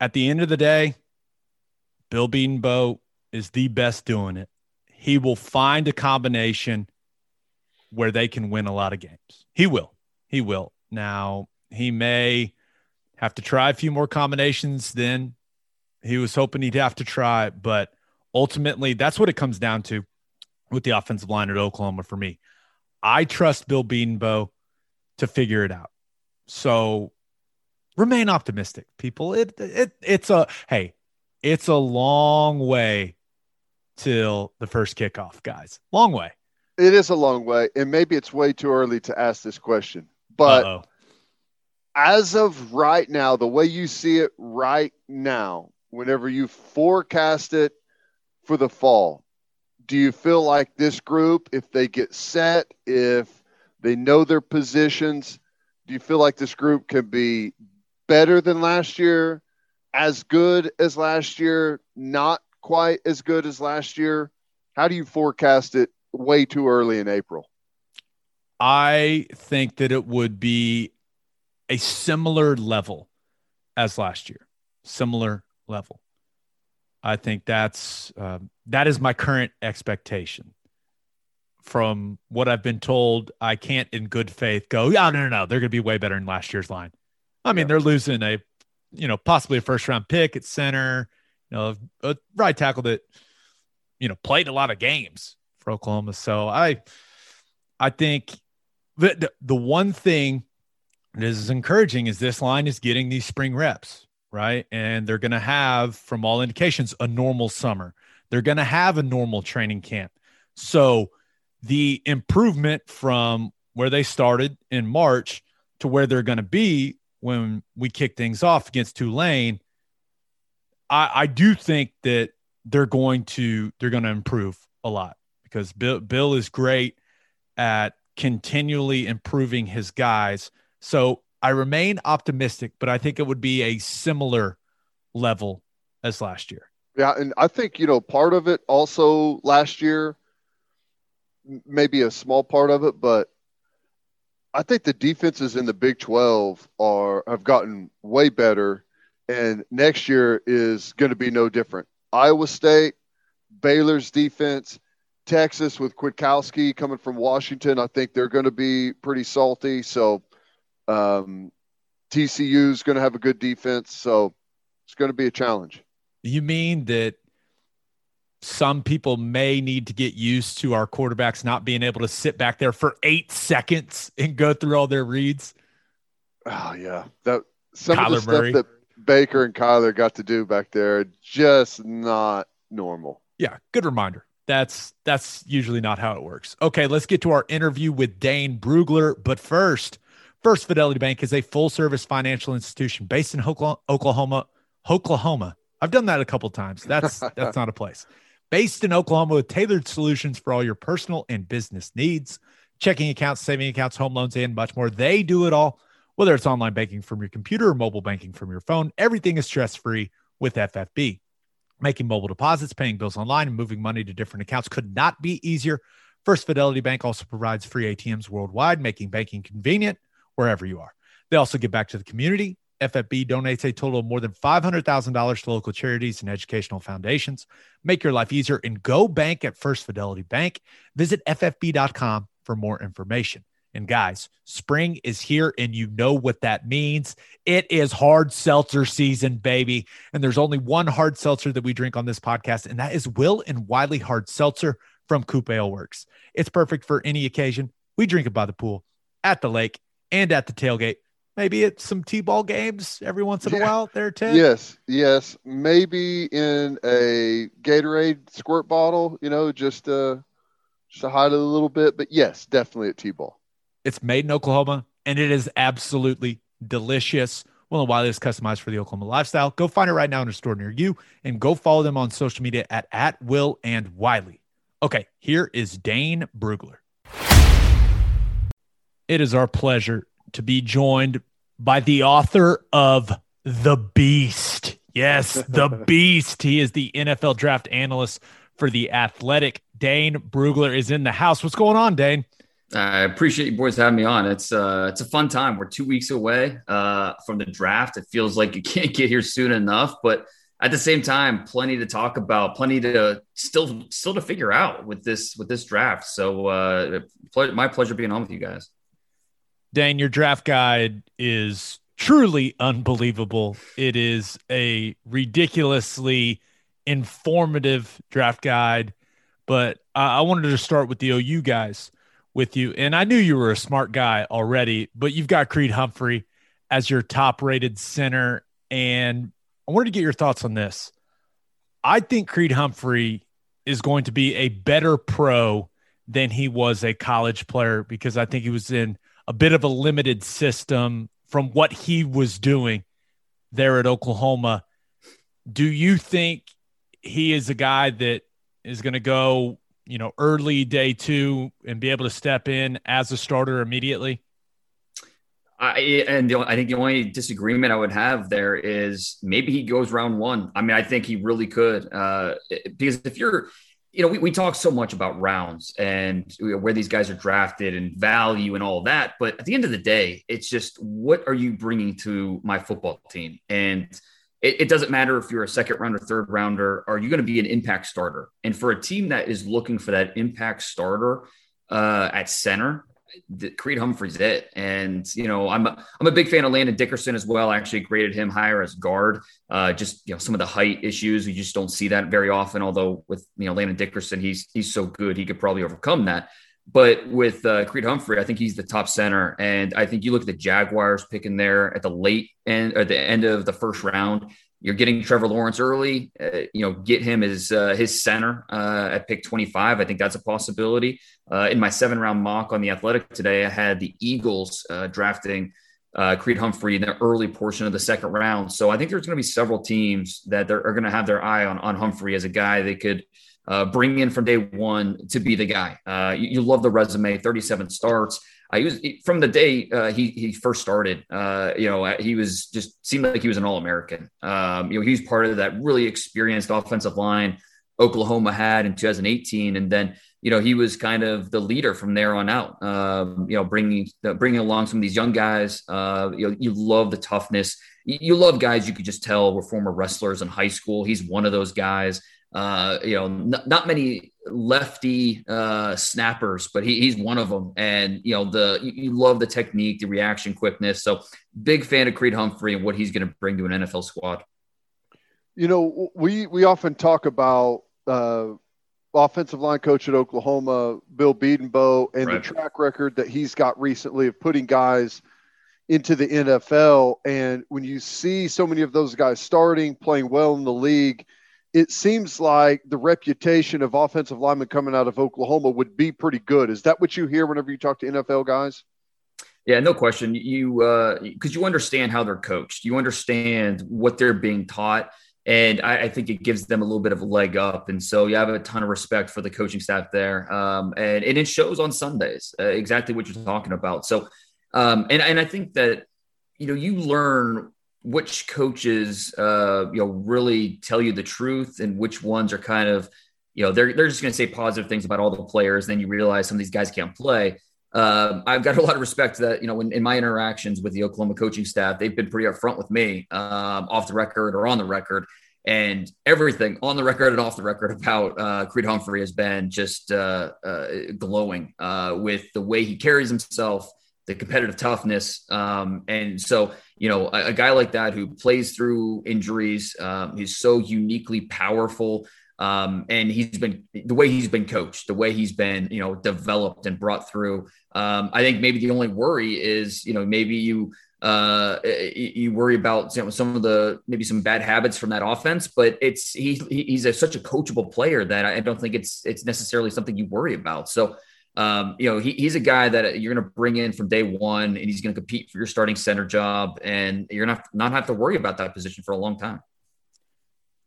at the end of the day, Bill Bedenbaugh is the best doing it. He will find a combination where they can win a lot of games. He will. He will. Now he may have to try a few more combinations than he was hoping he'd have to try, but ultimately, that's what it comes down to with the offensive line at Oklahoma for me. I trust Bill Bedenbaugh to figure it out. So remain optimistic, people. It it it's a hey, it's a long way till the first kickoff, guys. Long way. It is a long way, and maybe it's way too early to ask this question. But Uh-oh. as of right now, the way you see it right now, whenever you forecast it for the fall. Do you feel like this group, if they get set, if they know their positions, do you feel like this group can be better than last year, as good as last year, not quite as good as last year? How do you forecast it way too early in April? I think that it would be a similar level as last year, similar level. I think that's uh, that is my current expectation. From what I've been told, I can't, in good faith, go. Yeah, no, no, no. They're going to be way better than last year's line. I mean, yeah. they're losing a, you know, possibly a first round pick at center. You know, a right tackle that, you know, played a lot of games for Oklahoma. So I, I think the the, the one thing that is encouraging is this line is getting these spring reps right? And they're going to have, from all indications, a normal summer. They're going to have a normal training camp. So the improvement from where they started in March to where they're going to be when we kick things off against Tulane, I, I do think that they're going to they're going to improve a lot because Bill Bill is great at continually improving his guys. So I remain optimistic, but I think it would be a similar level as last year. Yeah, and I think you know part of it also last year, maybe a small part of it, but I think the defenses in the Big Twelve are have gotten way better, and next year is going to be no different. Iowa State, Baylor's defense, Texas with Kwiatkowski coming from Washington, I think they're going to be pretty salty. So um, TCU is going to have a good defense. So it's going to be a challenge. You mean that some people may need to get used to our quarterbacks not being able to sit back there for eight seconds and go through all their reads? Oh yeah, that some Kyler of the stuff Murray. that Baker and Kyler got to do back there just not normal. Yeah, good reminder. That's that's usually not how it works. Okay, let's get to our interview with Dane Brugler. But first, First Fidelity Bank is a full service financial institution based in Oklahoma. Oklahoma. I've done that a couple times. That's that's not a place. Based in Oklahoma with tailored solutions for all your personal and business needs, checking accounts, saving accounts, home loans, and much more. They do it all. Whether it's online banking from your computer or mobile banking from your phone, everything is stress free with FFB. Making mobile deposits, paying bills online, and moving money to different accounts could not be easier. First Fidelity Bank also provides free ATMs worldwide, making banking convenient wherever you are. They also give back to the community. FFB donates a total of more than $500,000 to local charities and educational foundations. Make your life easier and go bank at First Fidelity Bank. Visit ffb.com for more information. And guys, spring is here and you know what that means. It is hard seltzer season, baby. And there's only one hard seltzer that we drink on this podcast, and that is Will and Wiley Hard Seltzer from Coop Ale Works. It's perfect for any occasion. We drink it by the pool, at the lake, and at the tailgate. Maybe at some T-ball games every once in yeah. a while there, Ted. Yes, yes. Maybe in a Gatorade squirt bottle, you know, just uh just to hide it a little bit. But yes, definitely at T-ball. It's made in Oklahoma and it is absolutely delicious. Will and Wiley is customized for the Oklahoma lifestyle. Go find it right now in a store near you and go follow them on social media at, at Will and Wiley. Okay, here is Dane Brugler. It is our pleasure to be joined by the author of The Beast. Yes, The Beast. He is the NFL draft analyst for The Athletic. Dane Brugler is in the house. What's going on, Dane? I appreciate you boys having me on. It's uh, it's a fun time. We're two weeks away uh, from the draft. It feels like you can't get here soon enough, but at the same time, plenty to talk about, plenty to still still to figure out with this with this draft. So, uh, my pleasure being on with you guys. Dane, your draft guide is truly unbelievable. It is a ridiculously informative draft guide. But I wanted to start with the OU guys with you. And I knew you were a smart guy already, but you've got Creed Humphrey as your top rated center. And I wanted to get your thoughts on this. I think Creed Humphrey is going to be a better pro than he was a college player because I think he was in a bit of a limited system from what he was doing there at Oklahoma. Do you think he is a guy that is going to go, you know, early day two and be able to step in as a starter immediately? I, and the, I think the only disagreement I would have there is maybe he goes round one. I mean, I think he really could, uh, because if you're you know, we, we talk so much about rounds and where these guys are drafted and value and all that. But at the end of the day, it's just what are you bringing to my football team? And it, it doesn't matter if you're a second rounder, third rounder, are you going to be an impact starter? And for a team that is looking for that impact starter uh, at center, Creed Humphrey's it. And, you know, I'm a, I'm a big fan of Landon Dickerson as well. I actually graded him higher as guard. Uh, just, you know, some of the height issues, you just don't see that very often. Although with, you know, Landon Dickerson, he's, he's so good, he could probably overcome that. But with uh, Creed Humphrey, I think he's the top center. And I think you look at the Jaguars picking there at the late end or the end of the first round. You're getting Trevor Lawrence early. Uh, you know, get him as uh, his center uh, at pick 25. I think that's a possibility. Uh, in my seven round mock on the Athletic today, I had the Eagles uh, drafting uh, Creed Humphrey in the early portion of the second round. So I think there's going to be several teams that are going to have their eye on, on Humphrey as a guy they could bring in from day one to be the guy. You, you, love the resume, 37 starts. Uh, he was from the day uh, he he first started. Uh, you know, he was just seemed like he was an All American. Um, you know, he was part of that really experienced offensive line Oklahoma had in 2018, and then you know he was kind of the leader from there on out. Um, you know, bringing bringing along some of these young guys. Uh, you know, you love the toughness. You, you love guys you could just tell were former wrestlers in high school. He's one of those guys. Uh, you know, n- not many lefty uh, snappers, but he, he's one of them. And you know, the you, you, love the technique, the reaction quickness. So big fan of Creed Humphrey and what he's going to bring to an NFL squad. You know, we we often talk about uh, offensive line coach at Oklahoma, Bill Bedenbaugh, and right. the track record that he's got recently of putting guys into the NFL. And when you see so many of those guys starting, playing well in the league it seems like the reputation of offensive linemen coming out of Oklahoma would be pretty good. Is that what you hear whenever you talk to NFL guys? Yeah, no question. You because uh, you understand how they're coached, you understand what they're being taught, and I, I, think it gives them a little bit of a leg up. And so you have a ton of respect for the coaching staff there, um, and, and it shows on Sundays uh, exactly what you're talking about. So, um, and and I think that you know you learn which coaches uh, you know really tell you the truth and which ones are kind of you know they're they're just going to say positive things about all the players. Then you realize some of these guys can't play. Um, I've got a lot of respect that you know in, in, my interactions with the Oklahoma coaching staff, they've been pretty upfront with me um, off the record or on the record, and everything on the record and off the record about uh, Creed Humphrey has been just uh, uh, glowing uh, with the way he carries himself, the competitive toughness, um, and so you know, a, a, guy like that who plays through injuries, um, he's so uniquely powerful. Um, and he's been the way he's been coached, the way he's been, you know, developed and brought through. Um, I think maybe the only worry is, you know, maybe you uh, you worry about some of the maybe some bad habits from that offense, but it's he, he's a, such a coachable player that I don't think it's it's necessarily something you worry about. So um, you know, he, he's a guy that you're going to bring in from day one, and he's going to compete for your starting center job, and you're not not have to worry about that position for a long time.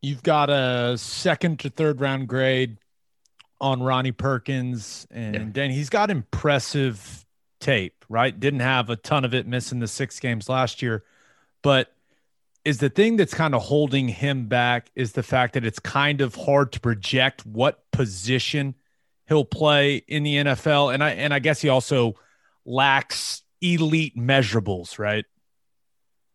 You've got a second to third round grade on Ronnie Perkins, and yeah. then he's got impressive tape. Right, didn't have a ton of it, missing the six games last year, but is the thing that's kind of holding him back is the fact that it's kind of hard to project what position he'll play in the NFL. And I and I guess he also lacks elite measurables, right?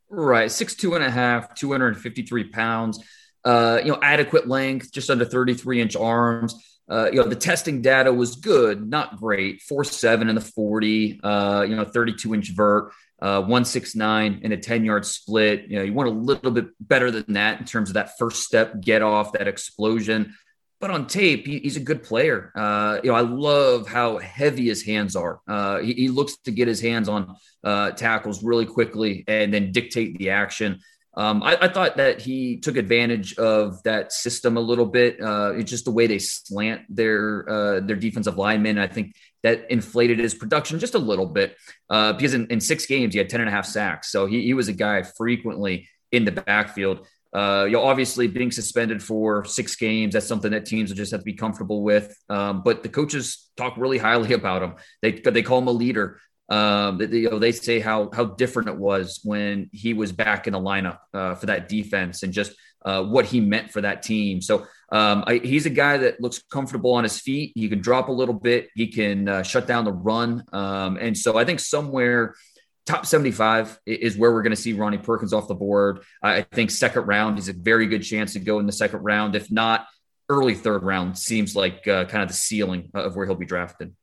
Right. Six two and a half, 253 pounds, uh, you know, adequate length, just under 33 inch arms. Uh, you know, the testing data was good, not great. Four seven in the 40, uh, you know, 32 inch vert, uh, 169 in a 10 yard split. You know, you want a little bit better than that in terms of that first step, get off, that explosion but on tape, he, he's a good player. Uh, you know, I love how heavy his hands are. Uh, he, he, looks to get his hands on uh, tackles really quickly and then dictate the action. Um, I, I, thought that he took advantage of that system a little bit. Uh, it's just the way they slant their uh, their defensive linemen. I think that inflated his production just a little bit uh, because in, in, six games he had 10 and a half sacks. So he, he was a guy frequently in the backfield. Uh, you know, obviously being suspended for six games, that's something that teams will just have to be comfortable with. Um, but the coaches talk really highly about him. They, they call him a leader. Um, they, you know, they say how, how different it was when he was back in the lineup uh, for that defense and just uh, what he meant for that team. So um, I, he's a guy that looks comfortable on his feet. He can drop a little bit. He can uh, shut down the run. Um, and so I think somewhere – top 75 is where we're going to see Ronnie Perkins off the board. I think second round is a very good chance to go in the second round. If not, early third round seems like uh, kind of the ceiling of where he'll be drafted.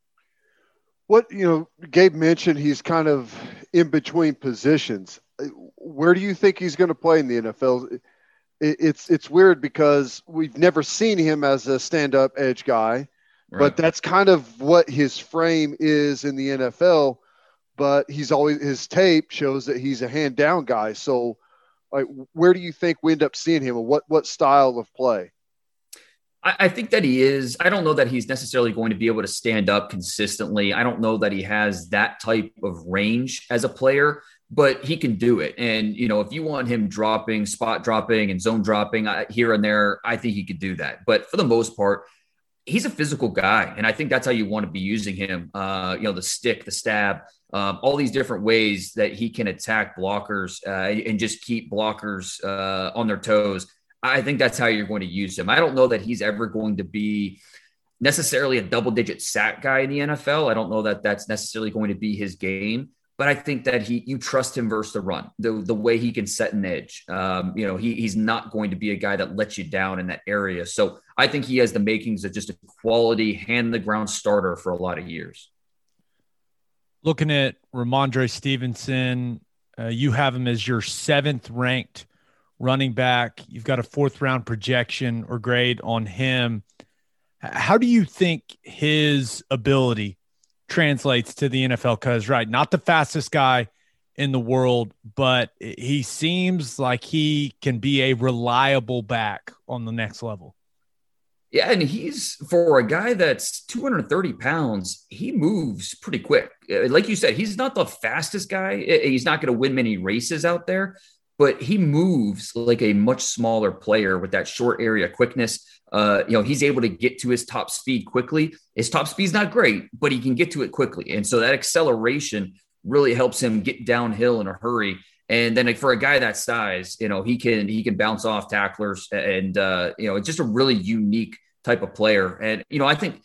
What, you know, Gabe mentioned he's kind of in between positions. Where do you think he's going to play in the NFL? It's it's weird because we've never seen him as a stand-up edge guy, right. but that's kind of what his frame is in the NFL but he's always his tape shows that he's a hand down guy. So, like, where do you think we end up seeing him, and what what style of play? I think that he is. I don't know that he's necessarily going to be able to stand up consistently. I don't know that he has that type of range as a player. but he can do it. And, you know, if you want him dropping, spot dropping, and zone dropping uh, here and there, I think he could do that. But for the most part, he's a physical guy. And I think that's how you want to be using him. Uh, you know, the stick, the stab, um, all these different ways that he can attack blockers uh, and just keep blockers uh, on their toes. I think that's how you're going to use him. I don't know that he's ever going to be necessarily a double digit sack guy in the NFL. I don't know that that's necessarily going to be his game, but I think that he you trust him versus the run, the the way he can set an edge. Um, you know, he he's not going to be a guy that lets you down in that area. So I think he has the makings of just a quality hand the ground starter for a lot of years. Looking at Rhamondre Stevenson, uh, you have him as your seventh ranked running back. You've got a fourth round projection or grade on him. How do you think his ability translates to the NFL? Because, right, not the fastest guy in the world, but he seems like he can be a reliable back on the next level. Yeah, and he's for a guy that's 230 pounds, he moves pretty quick. Uh, like you said, he's not the fastest guy. He's not going to win many races out there, but he moves like a much smaller player with that short area quickness. Uh, you know, he's able to get to his top speed quickly. His top speed's not great, but he can get to it quickly. And so that acceleration really helps him get downhill in a hurry. And then like for a guy that size, you know, he can he can bounce off tacklers and uh, you know, it's just a really unique type of player. And you know, I think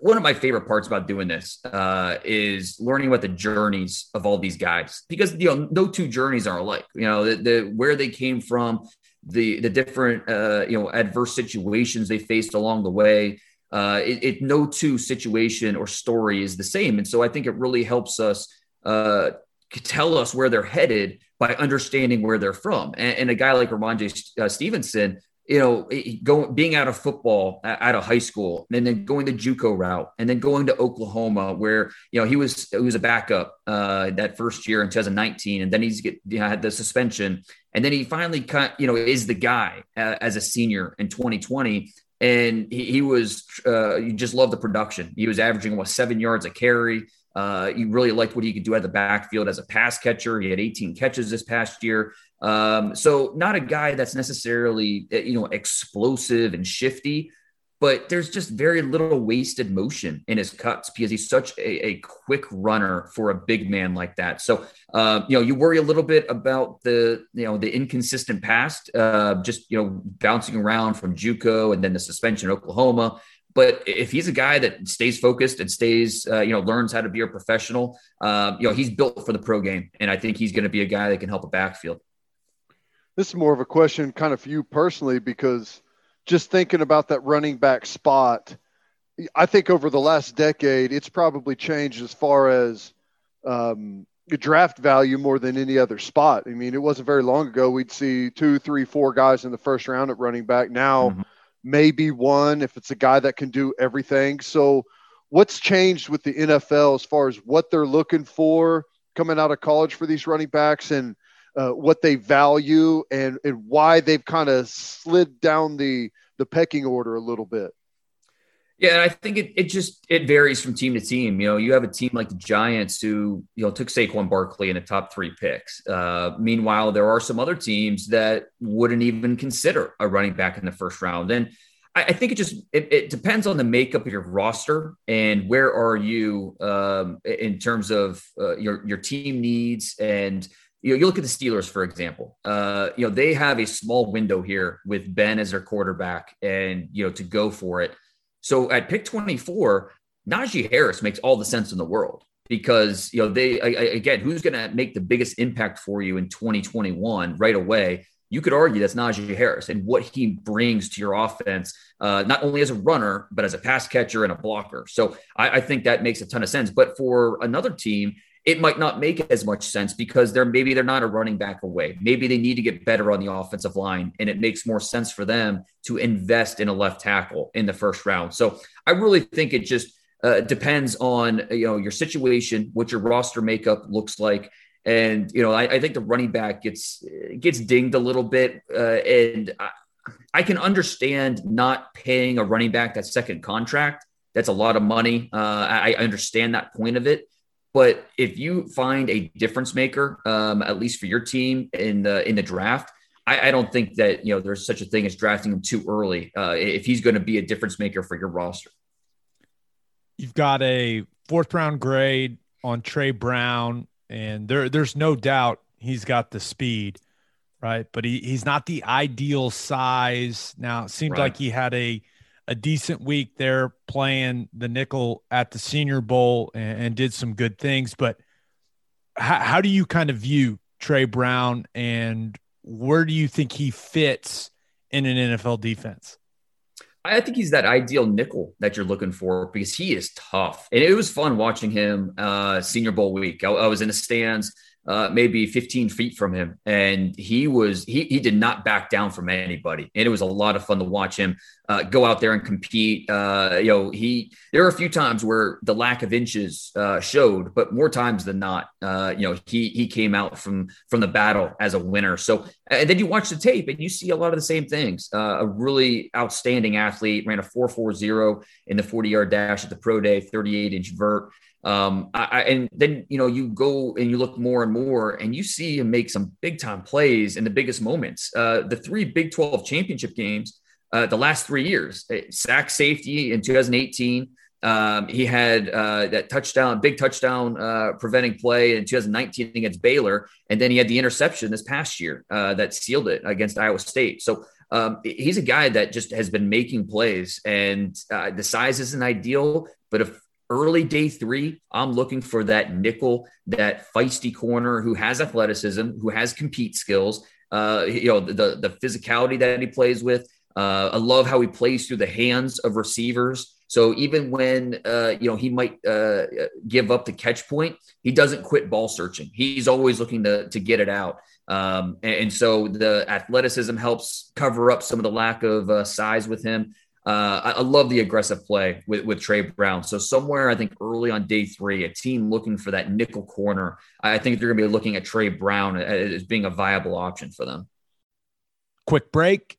one of my favorite parts about doing this uh, is learning about the journeys of all these guys because you know no two journeys are alike. You know, the, the where they came from, the the different uh, you know adverse situations they faced along the way. Uh, it, it no two situation or story is the same, and so I think it really helps us uh, tell us where they're headed by understanding where they're from. And, and a guy like Rhamondre J. Stevenson, you know, going being out of football out of high school, and then going the JUCO route, and then going to Oklahoma, where you know he was he was a backup uh, that first year in 2019, and then he's get you know, had the suspension, and then he finally cut, you know is the guy uh, as a senior in 2020, and he, he was uh, you just love the production. He was averaging what seven yards a carry. Uh, you really liked what he could do at the backfield as a pass catcher. He had 18 catches this past year. Um, so not a guy that's necessarily eh, you know explosive and shifty, but there's just very little wasted motion in his cuts because he's such a, a quick runner for a big man like that. So uh, you know you worry a little bit about the you know the inconsistent past, uh, just you know bouncing around from JUCO and then the suspension in Oklahoma. But if he's a guy that stays focused and stays, uh, you know, learns how to be a professional, uh, you know, he's built for the pro game, and I think he's going to be a guy that can help a backfield. This is more of a question, kind of for you personally, because just thinking about that running back spot, I think over the last decade, it's probably changed as far as um, draft value more than any other spot. I mean, it wasn't very long ago we'd see two, three, four guys in the first round at running back. Now, mm-hmm. Maybe one if it's a guy that can do everything. So, what's changed with the NFL as far as what they're looking for coming out of college for these running backs and uh, what they value and, and why they've kind of slid down the the pecking order a little bit. Yeah, and I think it, it just it varies from team to team. You know, you have a team like the Giants who you know took Saquon Barkley in the top three picks. Uh, meanwhile, there are some other teams that wouldn't even consider a running back in the first round. And I, I think it just it, it, depends on the makeup of your roster and where are you um, in terms of uh, your your team needs and you know, you look at the Steelers, for example. Uh, you know, they have a small window here with Ben as their quarterback, and you know, to go for it. So at pick 24, Najee Harris makes all the sense in the world because you know they again, who's going to make the biggest impact for you in 2021 right away? You could argue that's Najee Harris and what he brings to your offense, uh, not only as a runner but as a pass catcher and a blocker. So I, I think that makes a ton of sense. But for another team, it might not make as much sense because they're maybe they're not a running back away. Maybe they need to get better on the offensive line, and it makes more sense for them to invest in a left tackle in the first round. So I really think it just uh, depends on you know your situation, what your roster makeup looks like, and you know I, I think the running back gets gets dinged a little bit, uh, and I, I can understand not paying a running back that second contract. That's a lot of money. Uh, I, I understand that point of it But if you find a difference maker, um, at least for your team in the in the draft, I, I, don't think that you know there's such a thing as drafting him too early. Uh, if he's going to be a difference maker for your roster, you've got a fourth round grade on Tre Brown, and there there's no doubt he's got the speed, right? But he, he's not the ideal size. Now it seemed right. like he had a a decent week there playing the nickel at the Senior Bowl and, and did some good things. But how, how do you kind of view Tre Brown and where do you think he fits in an NFL defense? I think he's that ideal nickel that you're looking for because he is tough. And it was fun watching him uh, Senior Bowl week. I, I was in the stands uh, maybe 15 feet from him, and he was he he did not back down from anybody, and it was a lot of fun to watch him uh, go out there and compete. Uh, you know, he there were a few times where the lack of inches uh, showed, but more times than not, uh, you know, he he came out from from the battle as a winner. So, and then you watch the tape and you see a lot of the same things. Uh, a really outstanding athlete ran a 4.40 in the 40 yard dash at the pro day, 38 inch vert. Um, I, and then you know you go and you look more and more, and you see him make some big time plays in the biggest moments. Uh, the three Big 12 championship games, uh, the last three years, uh, sack safety in 2018. Um, he had uh, that touchdown, big touchdown uh, preventing play in 2019 against Baylor, and then he had the interception this past year uh, that sealed it against Iowa State. So um, he's a guy that just has been making plays, and uh, the size isn't ideal, but if early day three, I'm looking for that nickel, that feisty corner who has athleticism, who has compete skills, uh, you know, the, the physicality that he plays with. Uh, I love how he plays through the hands of receivers. So even when uh, you know he might uh, give up the catch point, he doesn't quit ball searching. He's always looking to to get it out. Um, and, and, so the athleticism helps cover up some of the lack of uh, size with him. Uh, I, I, love the aggressive play with, with Tre Brown. So somewhere I think early on day three, a team looking for that nickel corner, I think they're going to be looking at Tre Brown as being a viable option for them. Quick break.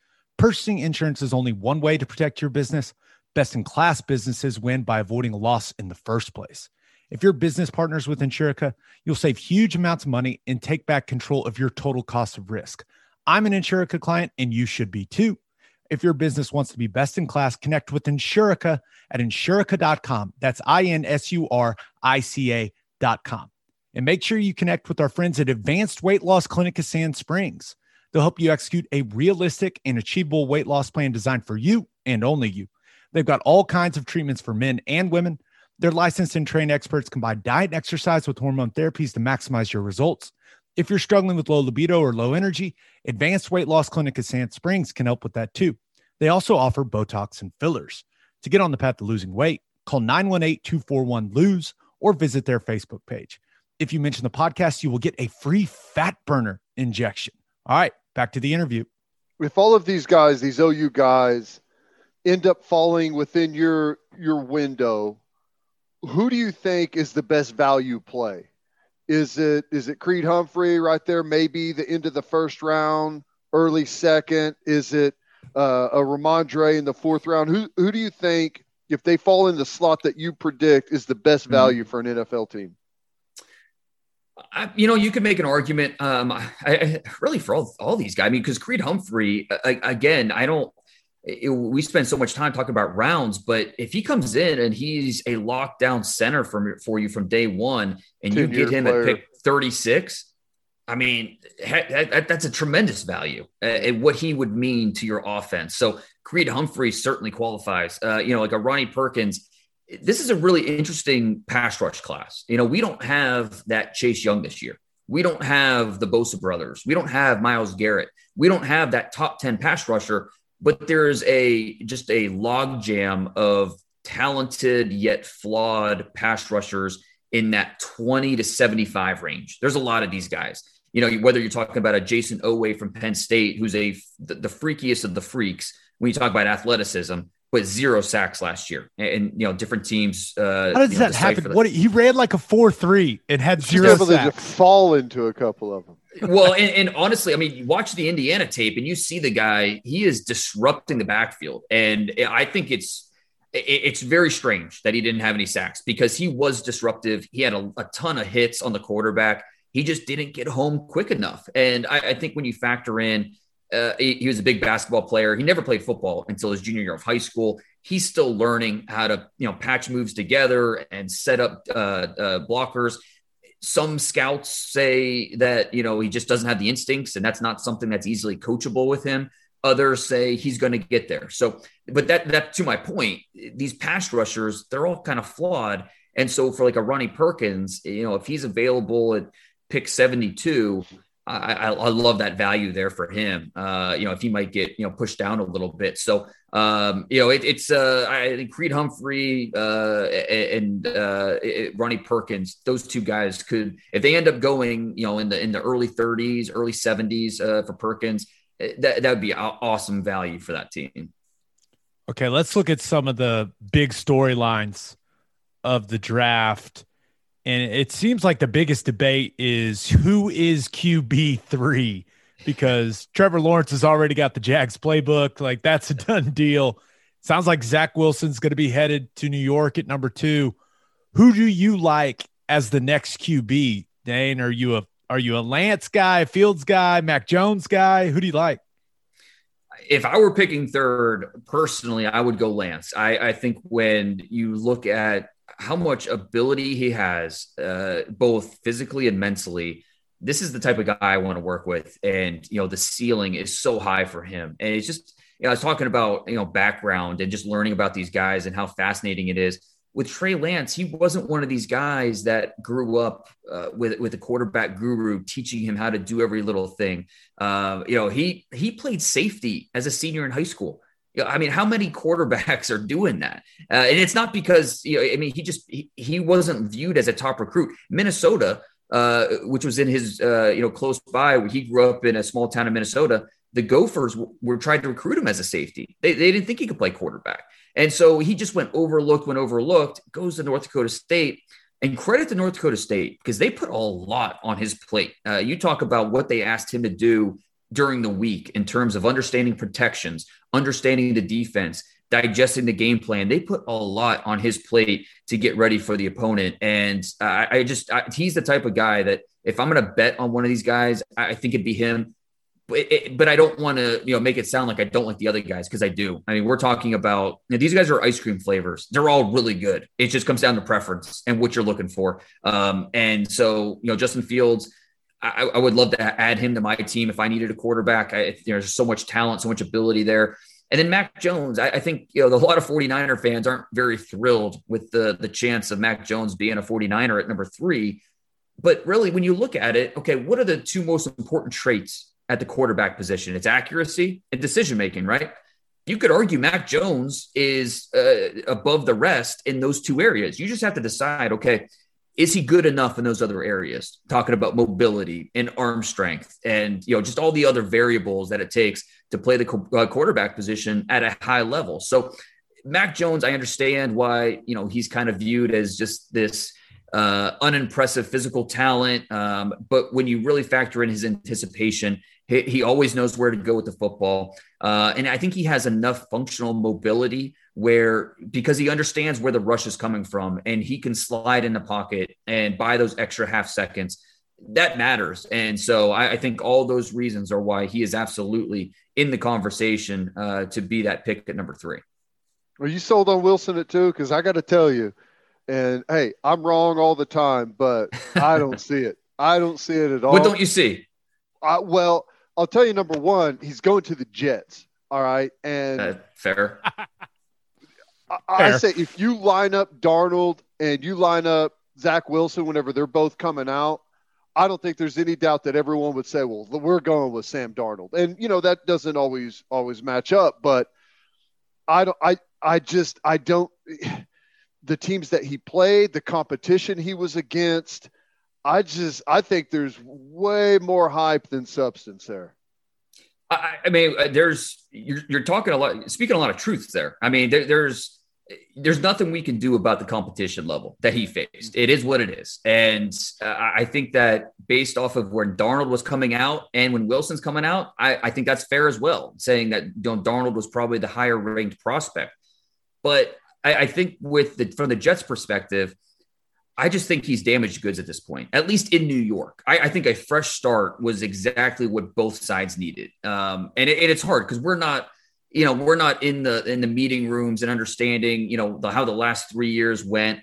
Purchasing insurance is only one way to protect your business. Best in class businesses win by avoiding loss in the first place. If your business partners with Insurica, you'll save huge amounts of money and take back control of your total cost of risk. I'm an Insurica client, and you should be too. If your business wants to be best in class, connect with Insurica at insurica.com. That's I N S U R I C A.com. And make sure you connect with our friends at Advanced Weight Loss Clinic of Sand Springs. They'll help you execute a realistic and achievable weight loss plan designed for you and only you. They've got all kinds of treatments for men and women. Their licensed and trained experts combine diet and exercise with hormone therapies to maximize your results. If you're struggling with low libido or low energy, Advanced Weight Loss Clinic of Sand Springs can help with that too. They also offer Botox and fillers. To get on the path to losing weight, call 918 241 LOSE or visit their Facebook page. If you mention the podcast, you will get a free fat burner injection. All right, back to the interview. If all of these guys, these OU guys, end up falling within your your window, who do you think is the best value play? Is it is it Creed Humphrey right there? Maybe the end of the first round, early second. Is it uh, a Rhamondre in the fourth round? Who who do you think, if they fall in the slot that you predict, is the best mm-hmm. value mm-hmm. for an NFL team? I, you know, you could make an argument. Um, I, I, really for all, all these guys. I mean, because Creed Humphrey, I, again, I don't it, we spend so much time talking about rounds, but if he comes in and he's a lockdown center for, for you from day one and you get him player. at pick 36, I mean, that, that's a tremendous value uh, what he would mean to your offense. So Creed Humphrey certainly qualifies. Uh, you know, like a Ronnie Perkins. This is a really interesting pass rush class. You know, we don't have that Chase Young this year. We don't have the Bosa brothers. We don't have Myles Garrett. We don't have that top 10 pass rusher but there's a just a logjam of talented yet flawed pass rushers in that 20 to 75 range. There's a lot of these guys. You know, whether you're talking about a Jayson Oweh from Penn State, who's a the, the freakiest of the freaks when you talk about athleticism, but zero sacks last year, and, and you know different teams. Uh, How does you know, that happen? That. What he ran like a four three and had zero able sacks. To fall into a couple of them. well, and, and, honestly, I mean, you watch the Indiana tape and you see the guy. He is disrupting the backfield, and I think it's it's very strange that he didn't have any sacks because he was disruptive. He had a, a ton of hits on the quarterback. He just didn't get home quick enough. And I, I think when you factor in, uh, he, he, was a big basketball player. He never played football until his junior year of high school. He's still learning how to, you know, patch moves together and set up uh, uh, blockers. Some scouts say that you know he just doesn't have the instincts, and that's not something that's easily coachable with him. Others say he's going to get there. So, but that that to my point, these pass rushers, they're all kind of flawed. And so for like a Ronnie Perkins, you know, if he's available at pick 72, I, I, I love that value there for him. Uh, you know, if he might get, you know, pushed down a little bit. So, um, you know, it, it's, uh, I think Creed Humphrey, uh, and, uh, it, Ronnie Perkins, those two guys could, if they end up going, you know, in the, in the early thirties, early seventies, uh, for Perkins, that, that would be awesome value for that team. Okay, let's look at some of the big storylines of the draft. And it seems like the biggest debate is who is QB3 because Trevor Lawrence has already got the Jags playbook. Like that's a done deal. Sounds like Zach Wilson's going to be headed to New York at number two. Who do you like as the next QB? Dane, are you a are you a Lance guy, Fields guy, Mac Jones guy? Who do you like? If I were picking third, personally, I would go Lance. I, I think when you look at how much ability he has, uh, both physically and mentally, this is the type of guy I want to work with. And, you know, the ceiling is so high for him. And it's just, you know, I was talking about, you know, background and just learning about these guys and how fascinating it is with Trey Lance, he wasn't one of these guys that grew up uh, with with a quarterback guru teaching him how to do every little thing. Uh, you know, he he played safety as a senior in high school. I mean, how many quarterbacks are doing that? Uh, and it's not because you know, I mean, he just he, he wasn't viewed as a top recruit. Minnesota, uh, which was in his uh, you know close by, he grew up in a small town in Minnesota. The Gophers were trying to recruit him as a safety. They, they didn't think he could play quarterback. And so he just went overlooked, went overlooked, goes to North Dakota State. And credit to North Dakota State because they put a lot on his plate. Uh, you talk about what they asked him to do during the week in terms of understanding protections, understanding the defense, digesting the game plan. They put a lot on his plate to get ready for the opponent. And uh, I just, I, he's the type of guy that if I'm going to bet on one of these guys, I think it'd be him it, but I don't want to, you know, make it sound like I don't like the other guys because I do. I mean, we're talking about you know, these guys are ice cream flavors. They're all really good. It just comes down to preference and what you're looking for. Um, and so, you know, Justin Fields, I, I, would love to add him to my team if I needed a quarterback. I, there's so much talent, so much ability there. And then Mac Jones, I, I, think, you know, a lot of 49er fans aren't very thrilled with the, the chance of Mac Jones being a 49er at number three. But really, when you look at it, okay, what are the two most important traits at the quarterback position. It's accuracy and decision making, right? You could argue Mac Jones is uh, above the rest in those two areas. You just have to decide, okay, is he good enough in those other areas? Talking about mobility and arm strength, and you know, just all the other variables that it takes to play the uh, quarterback position at a high level. So, Mac Jones, I understand why you know he's kind of viewed as just this uh, unimpressive physical talent. Um, but when you really factor in his anticipation he, he always knows where to go with the football. Uh, and I think he has enough functional mobility where because he understands where the rush is coming from and he can slide in the pocket and buy those extra half seconds that matters. And so I, I, think all those reasons are why he is absolutely in the conversation uh, to be that pick at number three. Are you sold on Wilson at two? Because I got to tell you, and hey, I'm wrong all the time, but I don't see it. I don't see it at all. What don't you see? I, well, I'll tell you number one, he's going to the Jets. All right. And uh, fair. I, I say if you line up Darnold and you line up Zach Wilson whenever they're both coming out, I don't think there's any doubt that everyone would say, well, we're going with Sam Darnold. And you know, that doesn't always always match up, but I don't I I just I don't the teams that he played, the competition he was against. I just I think there's way more hype than substance there. I, I mean, uh, there's you're, you're, talking a lot, speaking a lot of truths there. I mean, there, there's there's nothing we can do about the competition level that he faced. It is what it is, and uh, I think that based off of where Darnold was coming out and when Wilson's coming out, I, I think that's fair as well. Saying that you know, Darnold was probably the higher ranked prospect, but I, I think with the from the Jets' perspective I just think he's damaged goods at this point, at least in New York. I, I think a fresh start was exactly what both sides needed. Um, and, it, and it's hard because we're not, you know, we're not in the in the meeting rooms and understanding, you know, the, how the last three years went.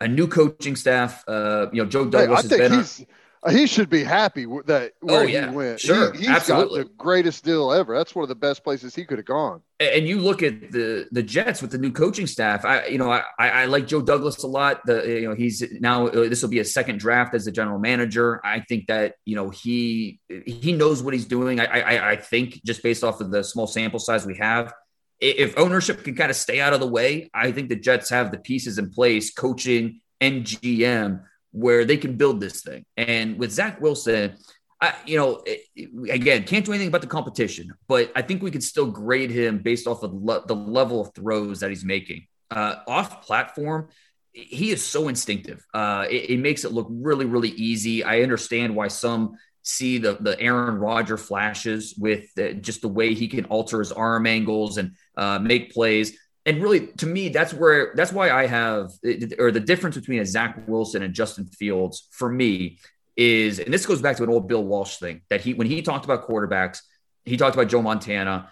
A new coaching staff, uh, you know, Joe Douglas hey, has been. He should be happy that where oh, yeah. he went. Sure, he, absolutely. got the greatest deal ever. That's one of the best places he could have gone. And you look at the the Jets with the new coaching staff. I you know I I like Joe Douglas a lot. The you know he's now uh, this will be a second draft as the general manager. I think that you know he he knows what he's doing. I I, I think just based off of the small sample size we have. If ownership can kind of stay out of the way, I think the Jets have the pieces in place, coaching and GM, where they can build this thing. And with Zach Wilson, I, you know, again, can't do anything about the competition, but I think we could still grade him based off of the level of throws that he's making. Uh, off platform, he is so instinctive. Uh, it, it, makes it look really, really easy. I understand why some see the the Aaron Rodger flashes with the, just the way he can alter his arm angles and uh, make plays and really to me that's where that's why i have or the difference between a zach wilson and justin fields for me is and this goes back to an old bill walsh thing that he when he talked about quarterbacks he talked about joe montana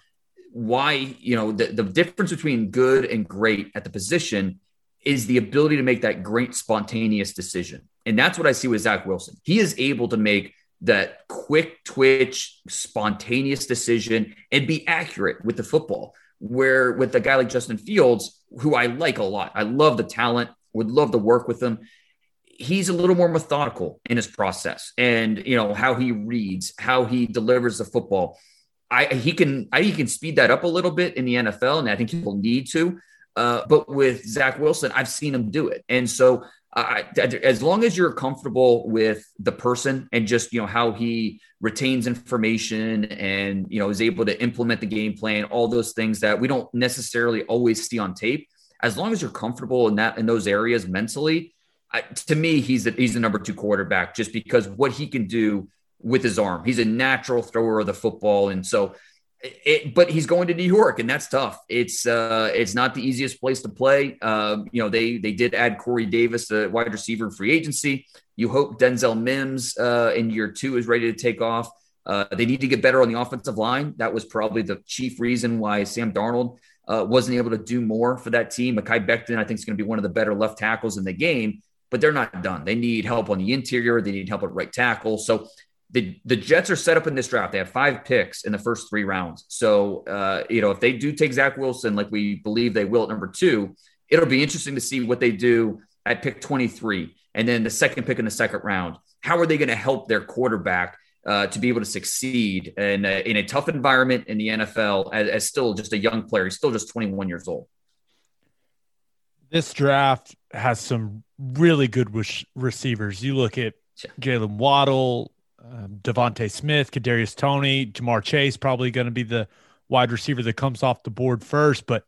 why you know the, the difference between good and great at the position is the ability to make that great spontaneous decision. And that's what i see with zach wilson. He is able to make that quick twitch spontaneous decision and be accurate with the football where with a guy like Justin Fields, who I like a lot, I love the talent, would love to work with him. He's a little more methodical in his process and you know how he reads, how he delivers the football. I he can I he can speed that up a little bit in the NFL, and I think he will need to. Uh, but with Zach Wilson, I've seen him do it, and so uh, as long as you're comfortable with the person and just you know how he retains information and you know is able to implement the game plan all those things that we don't necessarily always see on tape as long as you're comfortable in that in those areas mentally I, to me he's the, he's the number two quarterback just because what he can do with his arm. He's a natural thrower of the football. And so it, but he's going to New York, and that's tough. It's uh, it's not the easiest place to play. Uh, you know, they they did add Corey Davis, the wide receiver free agency. You hope Denzel Mims uh, in year two is ready to take off. Uh, they need to get better on the offensive line. That was probably the chief reason why Sam Darnold uh, wasn't able to do more for that team. Mekhi Becton, I think, is going to be one of the better left tackles in the game, but they're not done. They need help on the interior. They need help at right tackle. So the the Jets are set up in this draft. They have five picks in the first three rounds. So uh, you know, if they do take Zach Wilson, like we believe they will at number two, it'll be interesting to see what they do at pick 23 and then the second pick in the second round. How are they going to help their quarterback uh, to be able to succeed in a, in a tough environment in the NFL as, as still just a young player? He's still just 21 years old. This draft has some really good receivers. You look at Jaylen Waddle, um, DeVonta Smith, Kadarius Toney, Ja'Marr Chase probably going to be the wide receiver that comes off the board first. But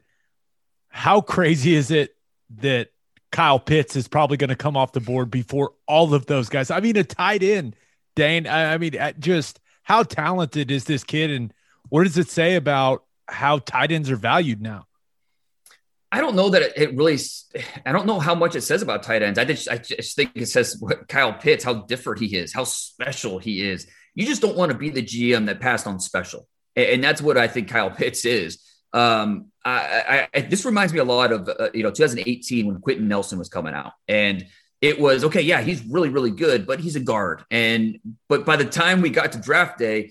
how crazy is it that Kyle Pitts is probably going to come off the board before all of those guys? I mean, a tight end, Dane. I, I mean, just how talented is this kid, and what does it say about how tight ends are valued now? I don't know that it, really. I don't know how much it says about tight ends. I just, I just think it says what Kyle Pitts, how different he is, how special he is. You just don't want to be the GM that passed on special, and, that's what I think Kyle Pitts is. Um, I, I, this reminds me a lot of uh, you know 2018 when Quenton Nelson was coming out, and it was okay. Yeah, he's really, really good, but he's a guard, and but by the time we got to draft day,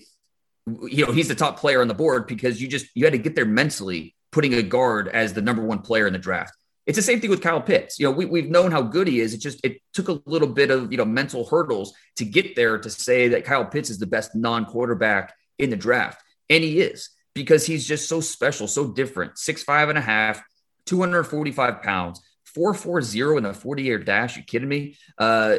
you know he's the top player on the board because you just you had to get there mentally putting a guard as the number one player in the draft. It's the same thing with Kyle Pitts. You know, we, we've known how good he is. It just it took a little bit of you know mental hurdles to get there to say that Kyle Pitts is the best non-quarterback in the draft, and he is because he's just so special, so different. Six five and a half, 245 pounds, 440 in the 40 yard dash. You kidding me? Uh,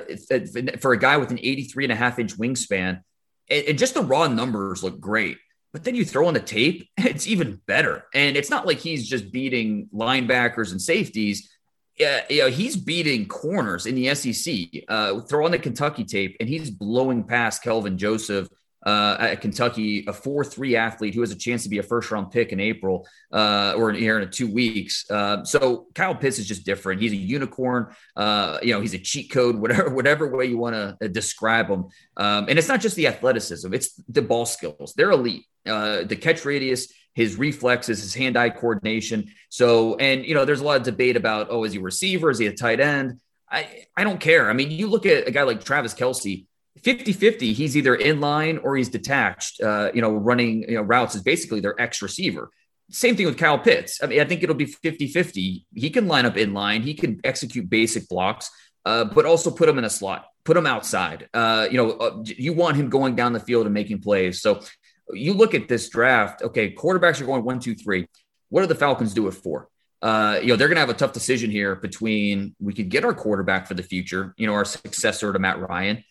for a guy with an 83 and a half inch wingspan, and just the raw numbers look great. But then you throw on the tape, it's even better. And it's not like he's just beating linebackers and safeties. Yeah, you know, he's beating corners in the SEC. Uh, throw on the Kentucky tape, and he's blowing past Kelvin Joseph uh, at Kentucky, a 4 3 athlete who has a chance to be a first round pick in April uh, or in, here in two weeks. Uh, so Kyle Pitts is just different. He's a unicorn. Uh, you know, he's a cheat code, whatever, whatever way you want to uh, describe him. Um, and it's not just the athleticism, it's the ball skills. They're elite. Uh, the catch radius, his reflexes, his hand eye coordination. So, and, you know, there's a lot of debate about, oh, is he receiver? Is he a tight end? I, I don't care. I mean, you look at a guy like Travis Kelce, 50 50, he's either in line or he's detached, uh, you know, running you know, routes is basically their X receiver. Same thing with Kyle Pitts. I mean, I think it'll be 50 50. He can line up in line, he can execute basic blocks, uh, but also put him in a slot, put him outside. Uh, you know, uh, you want him going down the field and making plays. So you look at this draft, okay, quarterbacks are going one, two, three. What do the Falcons do it for? Uh, you know, they're going to have a tough decision here between we could get our quarterback for the future, you know, our successor to Matt Ryan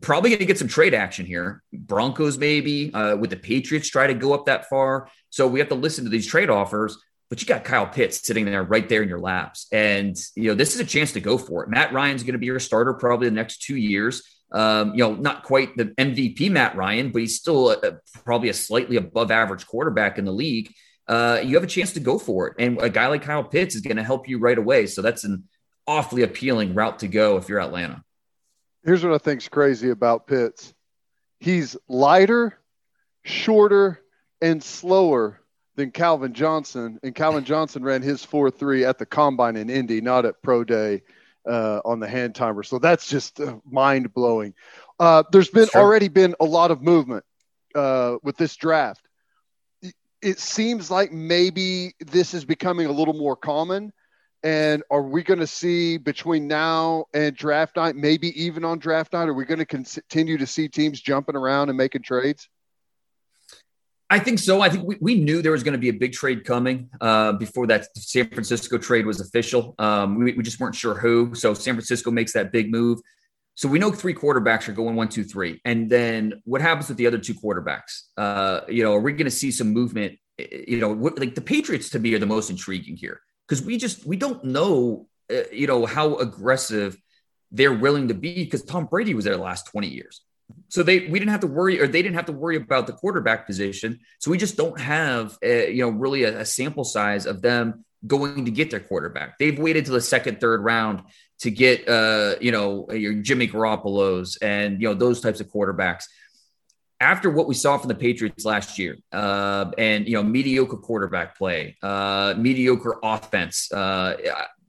probably going to get some trade action here. Broncos, maybe, uh, with the Patriots try to go up that far. So we have to listen to these trade offers. But you got Kyle Pitts sitting there right there in your laps. And, you know, this is a chance to go for it. Matt Ryan's going to be your starter probably the next two years. Um, you know, not quite the MVP Matt Ryan, but he's still a, a, probably a slightly above average quarterback in the league. Uh, you have a chance to go for it. And a guy like Kyle Pitts is going to help you right away. So that's an awfully appealing route to go if you're Atlanta. Here's what I think's crazy about Pitts. He's lighter, shorter, and slower than Calvin Johnson. And Calvin Johnson ran his 4 3 at the combine in Indy, not at Pro Day uh, on the hand timer. So that's just uh, mind blowing. Uh, there's been sure. already been a lot of movement uh, with this draft. It seems like maybe this is becoming a little more common. And are we going to see between now and draft night, maybe even on draft night, are we going to continue to see teams jumping around and making trades? I think so. I think we, we knew there was going to be a big trade coming uh, before that San Francisco trade was official. Um, we, we just weren't sure who. So San Francisco makes that big move. So we know three quarterbacks are going one, two, three. And then what happens with the other two quarterbacks? Uh, you know, are we going to see some movement? You know, like the Patriots to me are the most intriguing here because we just we don't know uh, you know how aggressive they're willing to be because Tom Brady was there the last 20 years. So they we didn't have to worry or they didn't have to worry about the quarterback position. So we just don't have a, you know really a, a sample size of them going to get their quarterback. They've waited to the second, third round to get uh, you know your Jimmy Garoppolo's and you know those types of quarterbacks after what we saw from the Patriots last year, uh, and you know, mediocre quarterback play, uh, mediocre offense, uh,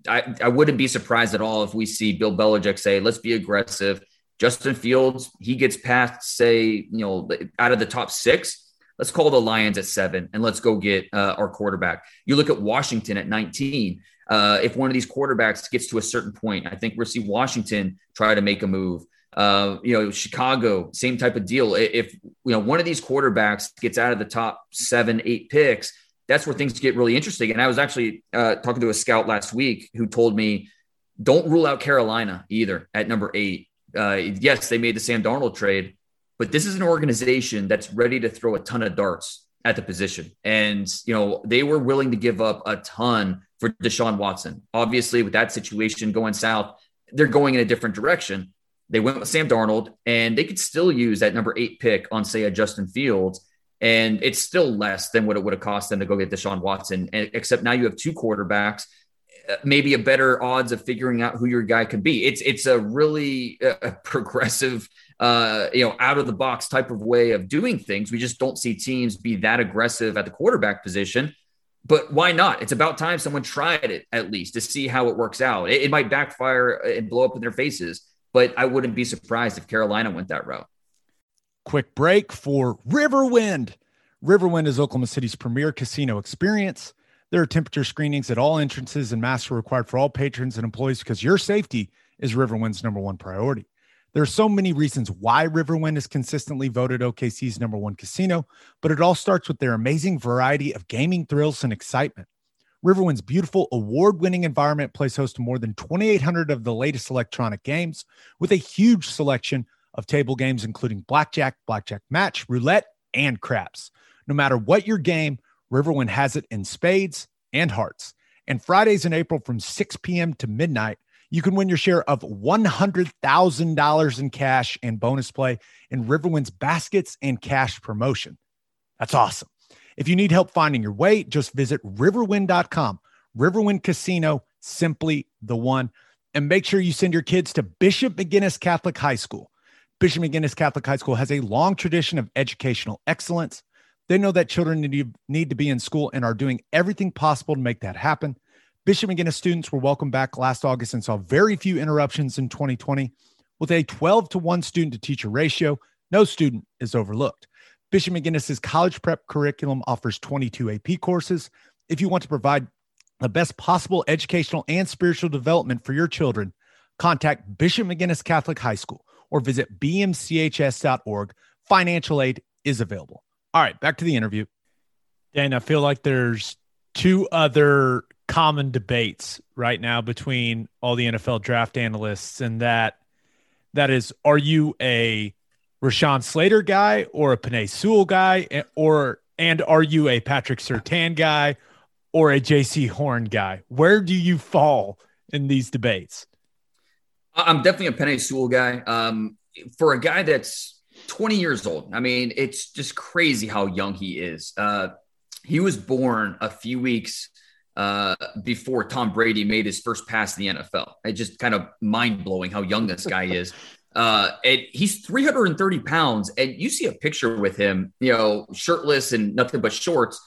I, I wouldn't be surprised at all if we see Bill Belichick say, "Let's be aggressive." Justin Fields, he gets past, say, you know, out of the top six. Let's call the Lions at seven, and let's go get uh, our quarterback. You look at Washington at 19. Uh, if one of these quarterbacks gets to a certain point, I think we'll see Washington try to make a move. Uh, you know, Chicago, same type of deal. If you know one of these quarterbacks gets out of the top seven, eight picks, that's where things get really interesting. And I was actually uh, talking to a scout last week who told me, don't rule out Carolina either at number eight. Uh, yes, they made the Sam Darnold trade, but this is an organization that's ready to throw a ton of darts at the position. And, you know, they were willing to give up a ton for Deshaun Watson. Obviously, with that situation going south, they're going in a different direction. They went with Sam Darnold, and they could still use that number eight pick on, say, a Justin Fields. And it's still less than what it would have cost them to go get Deshaun Watson. Except now you have two quarterbacks, maybe a better odds of figuring out who your guy could be. It's it's a really uh, progressive, uh, you know, out of the box type of way of doing things. We just don't see teams be that aggressive at the quarterback position but why not? It's about time someone tried it at least to see how it works out. It, it, might backfire and blow up in their faces, but I wouldn't be surprised if Carolina went that route. Quick break for Riverwind. Riverwind is Oklahoma City's premier casino experience. There are temperature screenings at all entrances, and masks are required for all patrons and employees because your safety is Riverwind's number one priority. There are so many reasons why Riverwind is consistently voted OKC's number one casino, but it all starts with their amazing variety of gaming thrills and excitement. Riverwind's beautiful award winning environment plays host to more than 2,800 of the latest electronic games with a huge selection of table games, including blackjack, blackjack match, roulette, and craps. No matter what your game, Riverwind has it in spades and hearts. And Fridays in April from 6 p.m. to midnight, you can win your share of $100,000 in cash and bonus play in Riverwind's baskets and cash promotion. That's awesome. If you need help finding your way, just visit riverwind.com. Riverwind Casino, simply the one. And make sure you send your kids to Bishop McGuinness Catholic High School. Bishop McGuinness Catholic High School has a long tradition of educational excellence. They know that children need, need to be in school and are doing everything possible to make that happen. Bishop McGuinness students were welcomed back last August and saw very few interruptions in 2020. With a 12 to 1 student to teacher ratio, no student is overlooked. Bishop McGuinness's college prep curriculum offers 22 AP courses. If you want to provide the best possible educational and spiritual development for your children, contact Bishop McGuinness Catholic High School or visit bmchs.org. Financial aid is available. All right, back to the interview. Dan, I feel like there's two other common debates right now between all the NFL draft analysts, and that that is, are you a Rashawn Slater guy or a Penei Sewell guy, or and are you a Patrick Surtain guy or a Jaycee Horn guy? Where do you fall in these debates? I'm definitely a Penei Sewell guy. Um, for a guy that's 20 years old, I mean, it's just crazy how young he is. Uh, he was born a few weeks uh, before Tom Brady made his first pass in the NFL. It's just kind of mind blowing how young this guy is. Uh, and he's 330 pounds, and you see a picture with him, you know, shirtless and nothing but shorts.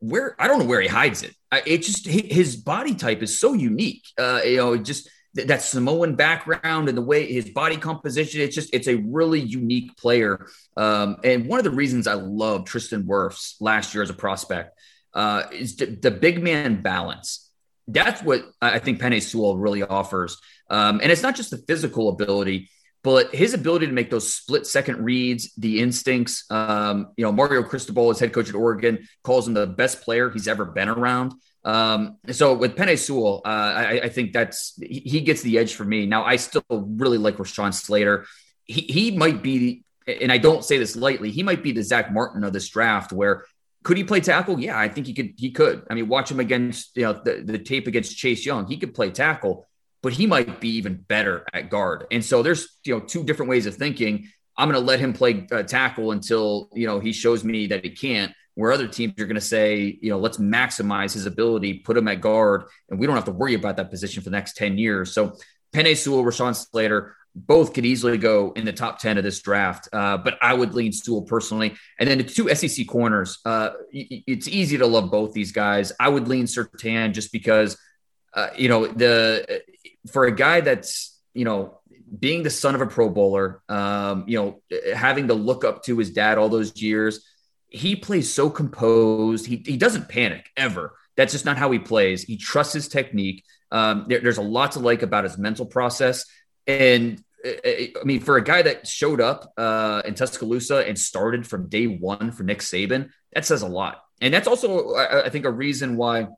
Where I don't know where he hides it. It just his body type is so unique. Uh, you know, just that Samoan background and the way his body composition. It's just it's a really unique player. Um, and one of the reasons I love Tristan Wirfs last year as a prospect uh, is the, the big man balance. That's what I think Penei Sewell really offers. Um, and it's not just the physical ability but his ability to make those split second reads, the instincts, um, you know, Mario Cristobal, as head coach at Oregon, calls him the best player he's ever been around. Um, so with Penei Sewell, uh, I, I, think that's he gets the edge for me. Now I still really like Rashawn Slater. He, he might be, and I don't say this lightly, he might be the Zack Martin of this draft where could he play tackle? Yeah, I think he could. He could. I mean, watch him against you know the, the tape against Chase Young. He could play tackle but he might be even better at guard. And so there's you know two different ways of thinking. I'm going to let him play uh, tackle until you know he shows me that he can't. Where other teams are going to say, you know, let's maximize his ability, put him at guard, and we don't have to worry about that position for the next 10 years. So Penei Sewell, Rashawn Slater, both could easily go in the top 10 of this draft. Uh, but I would lean Sewell personally. And then the two SEC corners, uh, it's easy to love both these guys. I would lean Surtain just because, uh, you know, the for a guy that's you know being the son of a Pro Bowler, um, you know, having to look up to his dad all those years, he plays so composed. He, he doesn't panic ever. That's just not how he plays. He trusts his technique. Um, there, there's a lot to like about his mental process. And uh, uh, I mean, for a guy that showed up uh, in Tuscaloosa and started from day one for Nick Saban, that says a lot. And that's also, I, I think, a reason why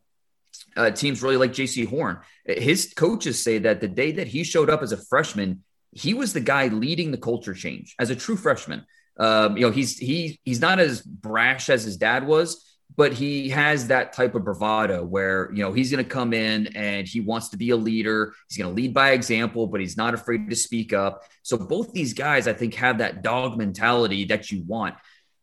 uh, teams really like Jaycee Horn. His coaches say that the day that he showed up as a freshman, he was the guy leading the culture change as a true freshman. Um, you know, he's he he's not as brash as his dad was, but he has that type of bravado where you know he's going to come in and he wants to be a leader. He's going to lead by example, but he's not afraid to speak up. So both these guys, I think, have that dog mentality that you want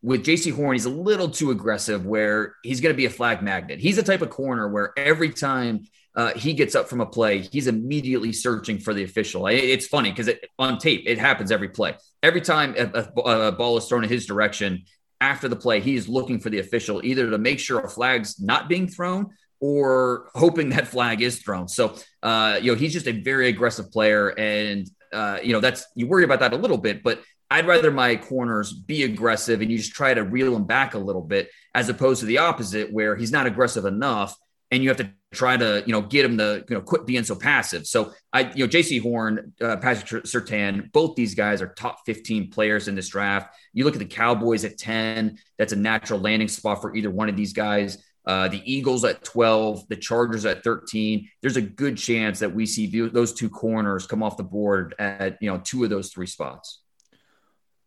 with Jaycee Horn, he's a little too aggressive where he's going to be a flag magnet. He's the type of corner where every time uh, he gets up from a play, he's immediately searching for the official. It's funny because it, on tape, it happens every play. Every time a, a, a, ball is thrown in his direction after the play, he's looking for the official either to make sure a flag's not being thrown or hoping that flag is thrown. So, uh, you know, he's just a very aggressive player. And, uh, you know, that's you worry about that a little bit, but I'd rather my corners be aggressive and you just try to reel him back a little bit, as opposed to the opposite, where he's not aggressive enough and you have to try to, you know, get him to, you know, quit being so passive. So I, you know, Jaycee Horn, uh, Patrick Surtain, both these guys are top 15 players in this draft. You look at the Cowboys at 10, that's a natural landing spot for either one of these guys. uh, the Eagles at 12, the Chargers at 13. There's a good chance that we see those two corners come off the board at you know two of those three spots.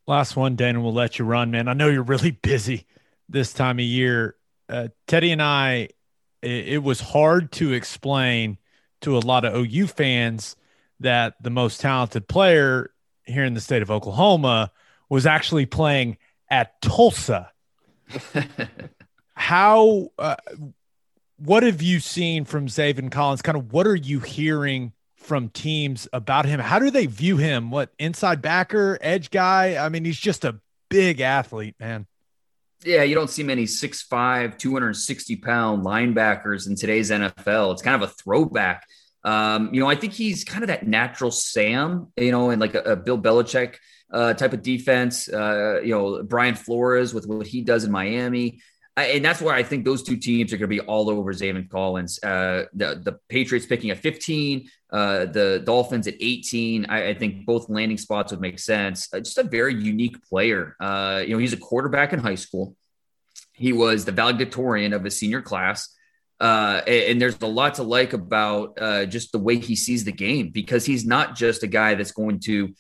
Last one, Dan, we'll let you run, man. I know you're really busy this time of year. Uh, Teddy and I, it, it was hard to explain to a lot of OU fans that the most talented player here in the state of Oklahoma was actually playing at Tulsa. How, uh, what have you seen from Zaven Collins? Kind of what are you hearing from teams about him? How do they view him? What inside backer, edge guy? I mean, he's just a big athlete, man. Yeah, you don't see many 6'5, 260 pound linebackers in today's NFL. It's kind of a throwback. Um, you know, I think he's kind of that natural Sam, you know, and like a, a Bill Belichick uh, type of defense. Uh, you know, Brian Flores with what he does in Miami and that's why I think those two teams are going to be all over Zaven Collins. Uh, the the Patriots picking at 15, uh, the Dolphins at 18. I, I, think both landing spots would make sense. Uh, just a very unique player. Uh, you know, he's a quarterback in high school. He was the valedictorian of his senior class. Uh, and, and, there's a lot to like about uh, just the way he sees the game because he's not just a guy that's going to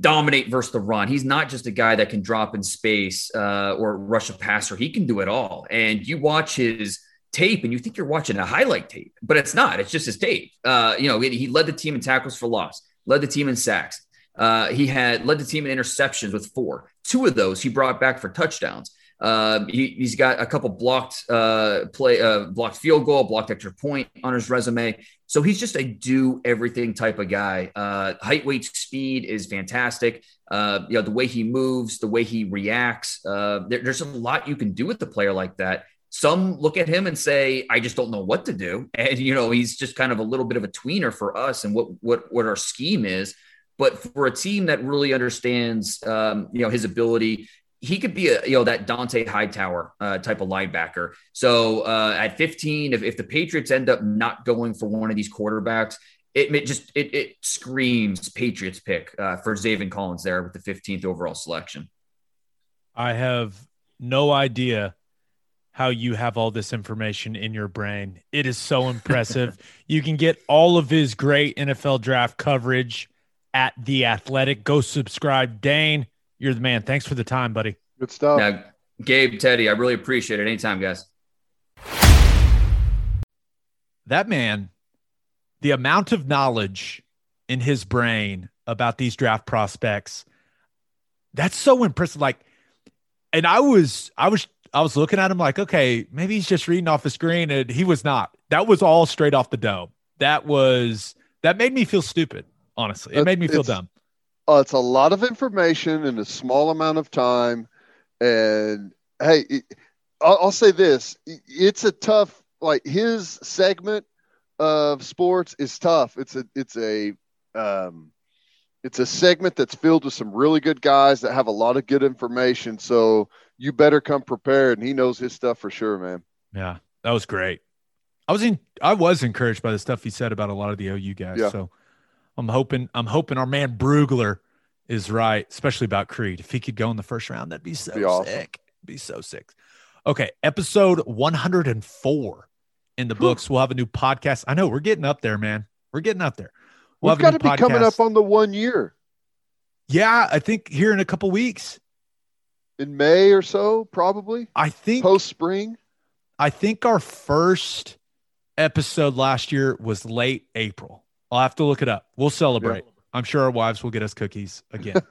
dominate versus the run. He's not just a guy that can drop in space uh, or rush a passer. He can do it all. And you watch his tape and you think you're watching a highlight tape, but it's not. It's just his tape. Uh, you know, he led the team in tackles for loss, led the team in sacks. Uh, he had led the team in interceptions with four. Two of those he brought back for touchdowns. Uh, he, has got a couple blocked uh, play, uh, blocked field goal, blocked extra point on his resume. So he's just a do everything type of guy. Uh, height, weight, speed is fantastic. Uh, you know the way he moves, the way he reacts. Uh, there, there's a lot you can do with a player like that. Some look at him and say, "I just don't know what to do," and you know he's just kind of a little bit of a tweener for us and what what what our scheme is. But for a team that really understands, um, you know, his ability he could be a you know that Dont'a Hightower uh, type of linebacker. So uh, at 15, if, if the Patriots end up not going for one of these quarterbacks, it, it just it, it, screams Patriots pick uh, for Zaven Collins there with the 15th overall selection. I have no idea how you have all this information in your brain. It is so impressive. you can get all of his great NFL draft coverage at The Athletic. Go subscribe. Dane, you're the man. Thanks for the time, buddy. Good stuff. Now, Gabe, Teddy, I really appreciate it. Anytime, guys. That man, the amount of knowledge in his brain about these draft prospects, that's so impressive. Like, and I was, I was, I was looking at him like, okay, maybe he's just reading off the screen, and he was not. That was all straight off the dome. That was that made me feel stupid. Honestly, it made me feel dumb uh, it's a lot of information in a small amount of time. And hey, it, I'll, I'll say this: it's a tough. Like his segment of sports is tough. It's a it's a um, it's a segment that's filled with some really good guys that have a lot of good information. So you better come prepared, and he knows his stuff for sure, man. Yeah, that was great. I was in. I was encouraged by the stuff he said about a lot of the OU guys. Yeah. So I'm hoping I'm hoping our man Brugler is right, especially about Creed. If he could go in the first round, that'd be so be awesome. sick. Be so sick. Okay, episode 104 in the books. We'll have a new podcast. I know we're getting up there, man. We're getting up there. We'll We've got to be podcast. coming up on the one year. Yeah, I think here in a couple weeks. In May or so, probably. I think post spring. I think our first episode last year was late April. I'll have to look it up. We'll celebrate. I'm sure our wives will get us cookies again.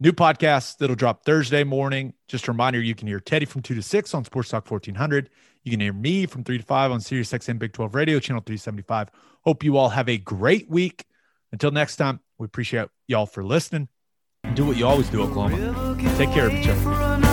New podcast that'll drop Thursday morning. Just a reminder, you can hear Teddy from 2 to 6 on Sports Talk 1400. You can hear me from 3 to 5 on Sirius XM Big 12 Radio, channel 375. Hope you all have a great week. Until next time, we appreciate y'all for listening. Do what you always do, Oklahoma. Take care of each other.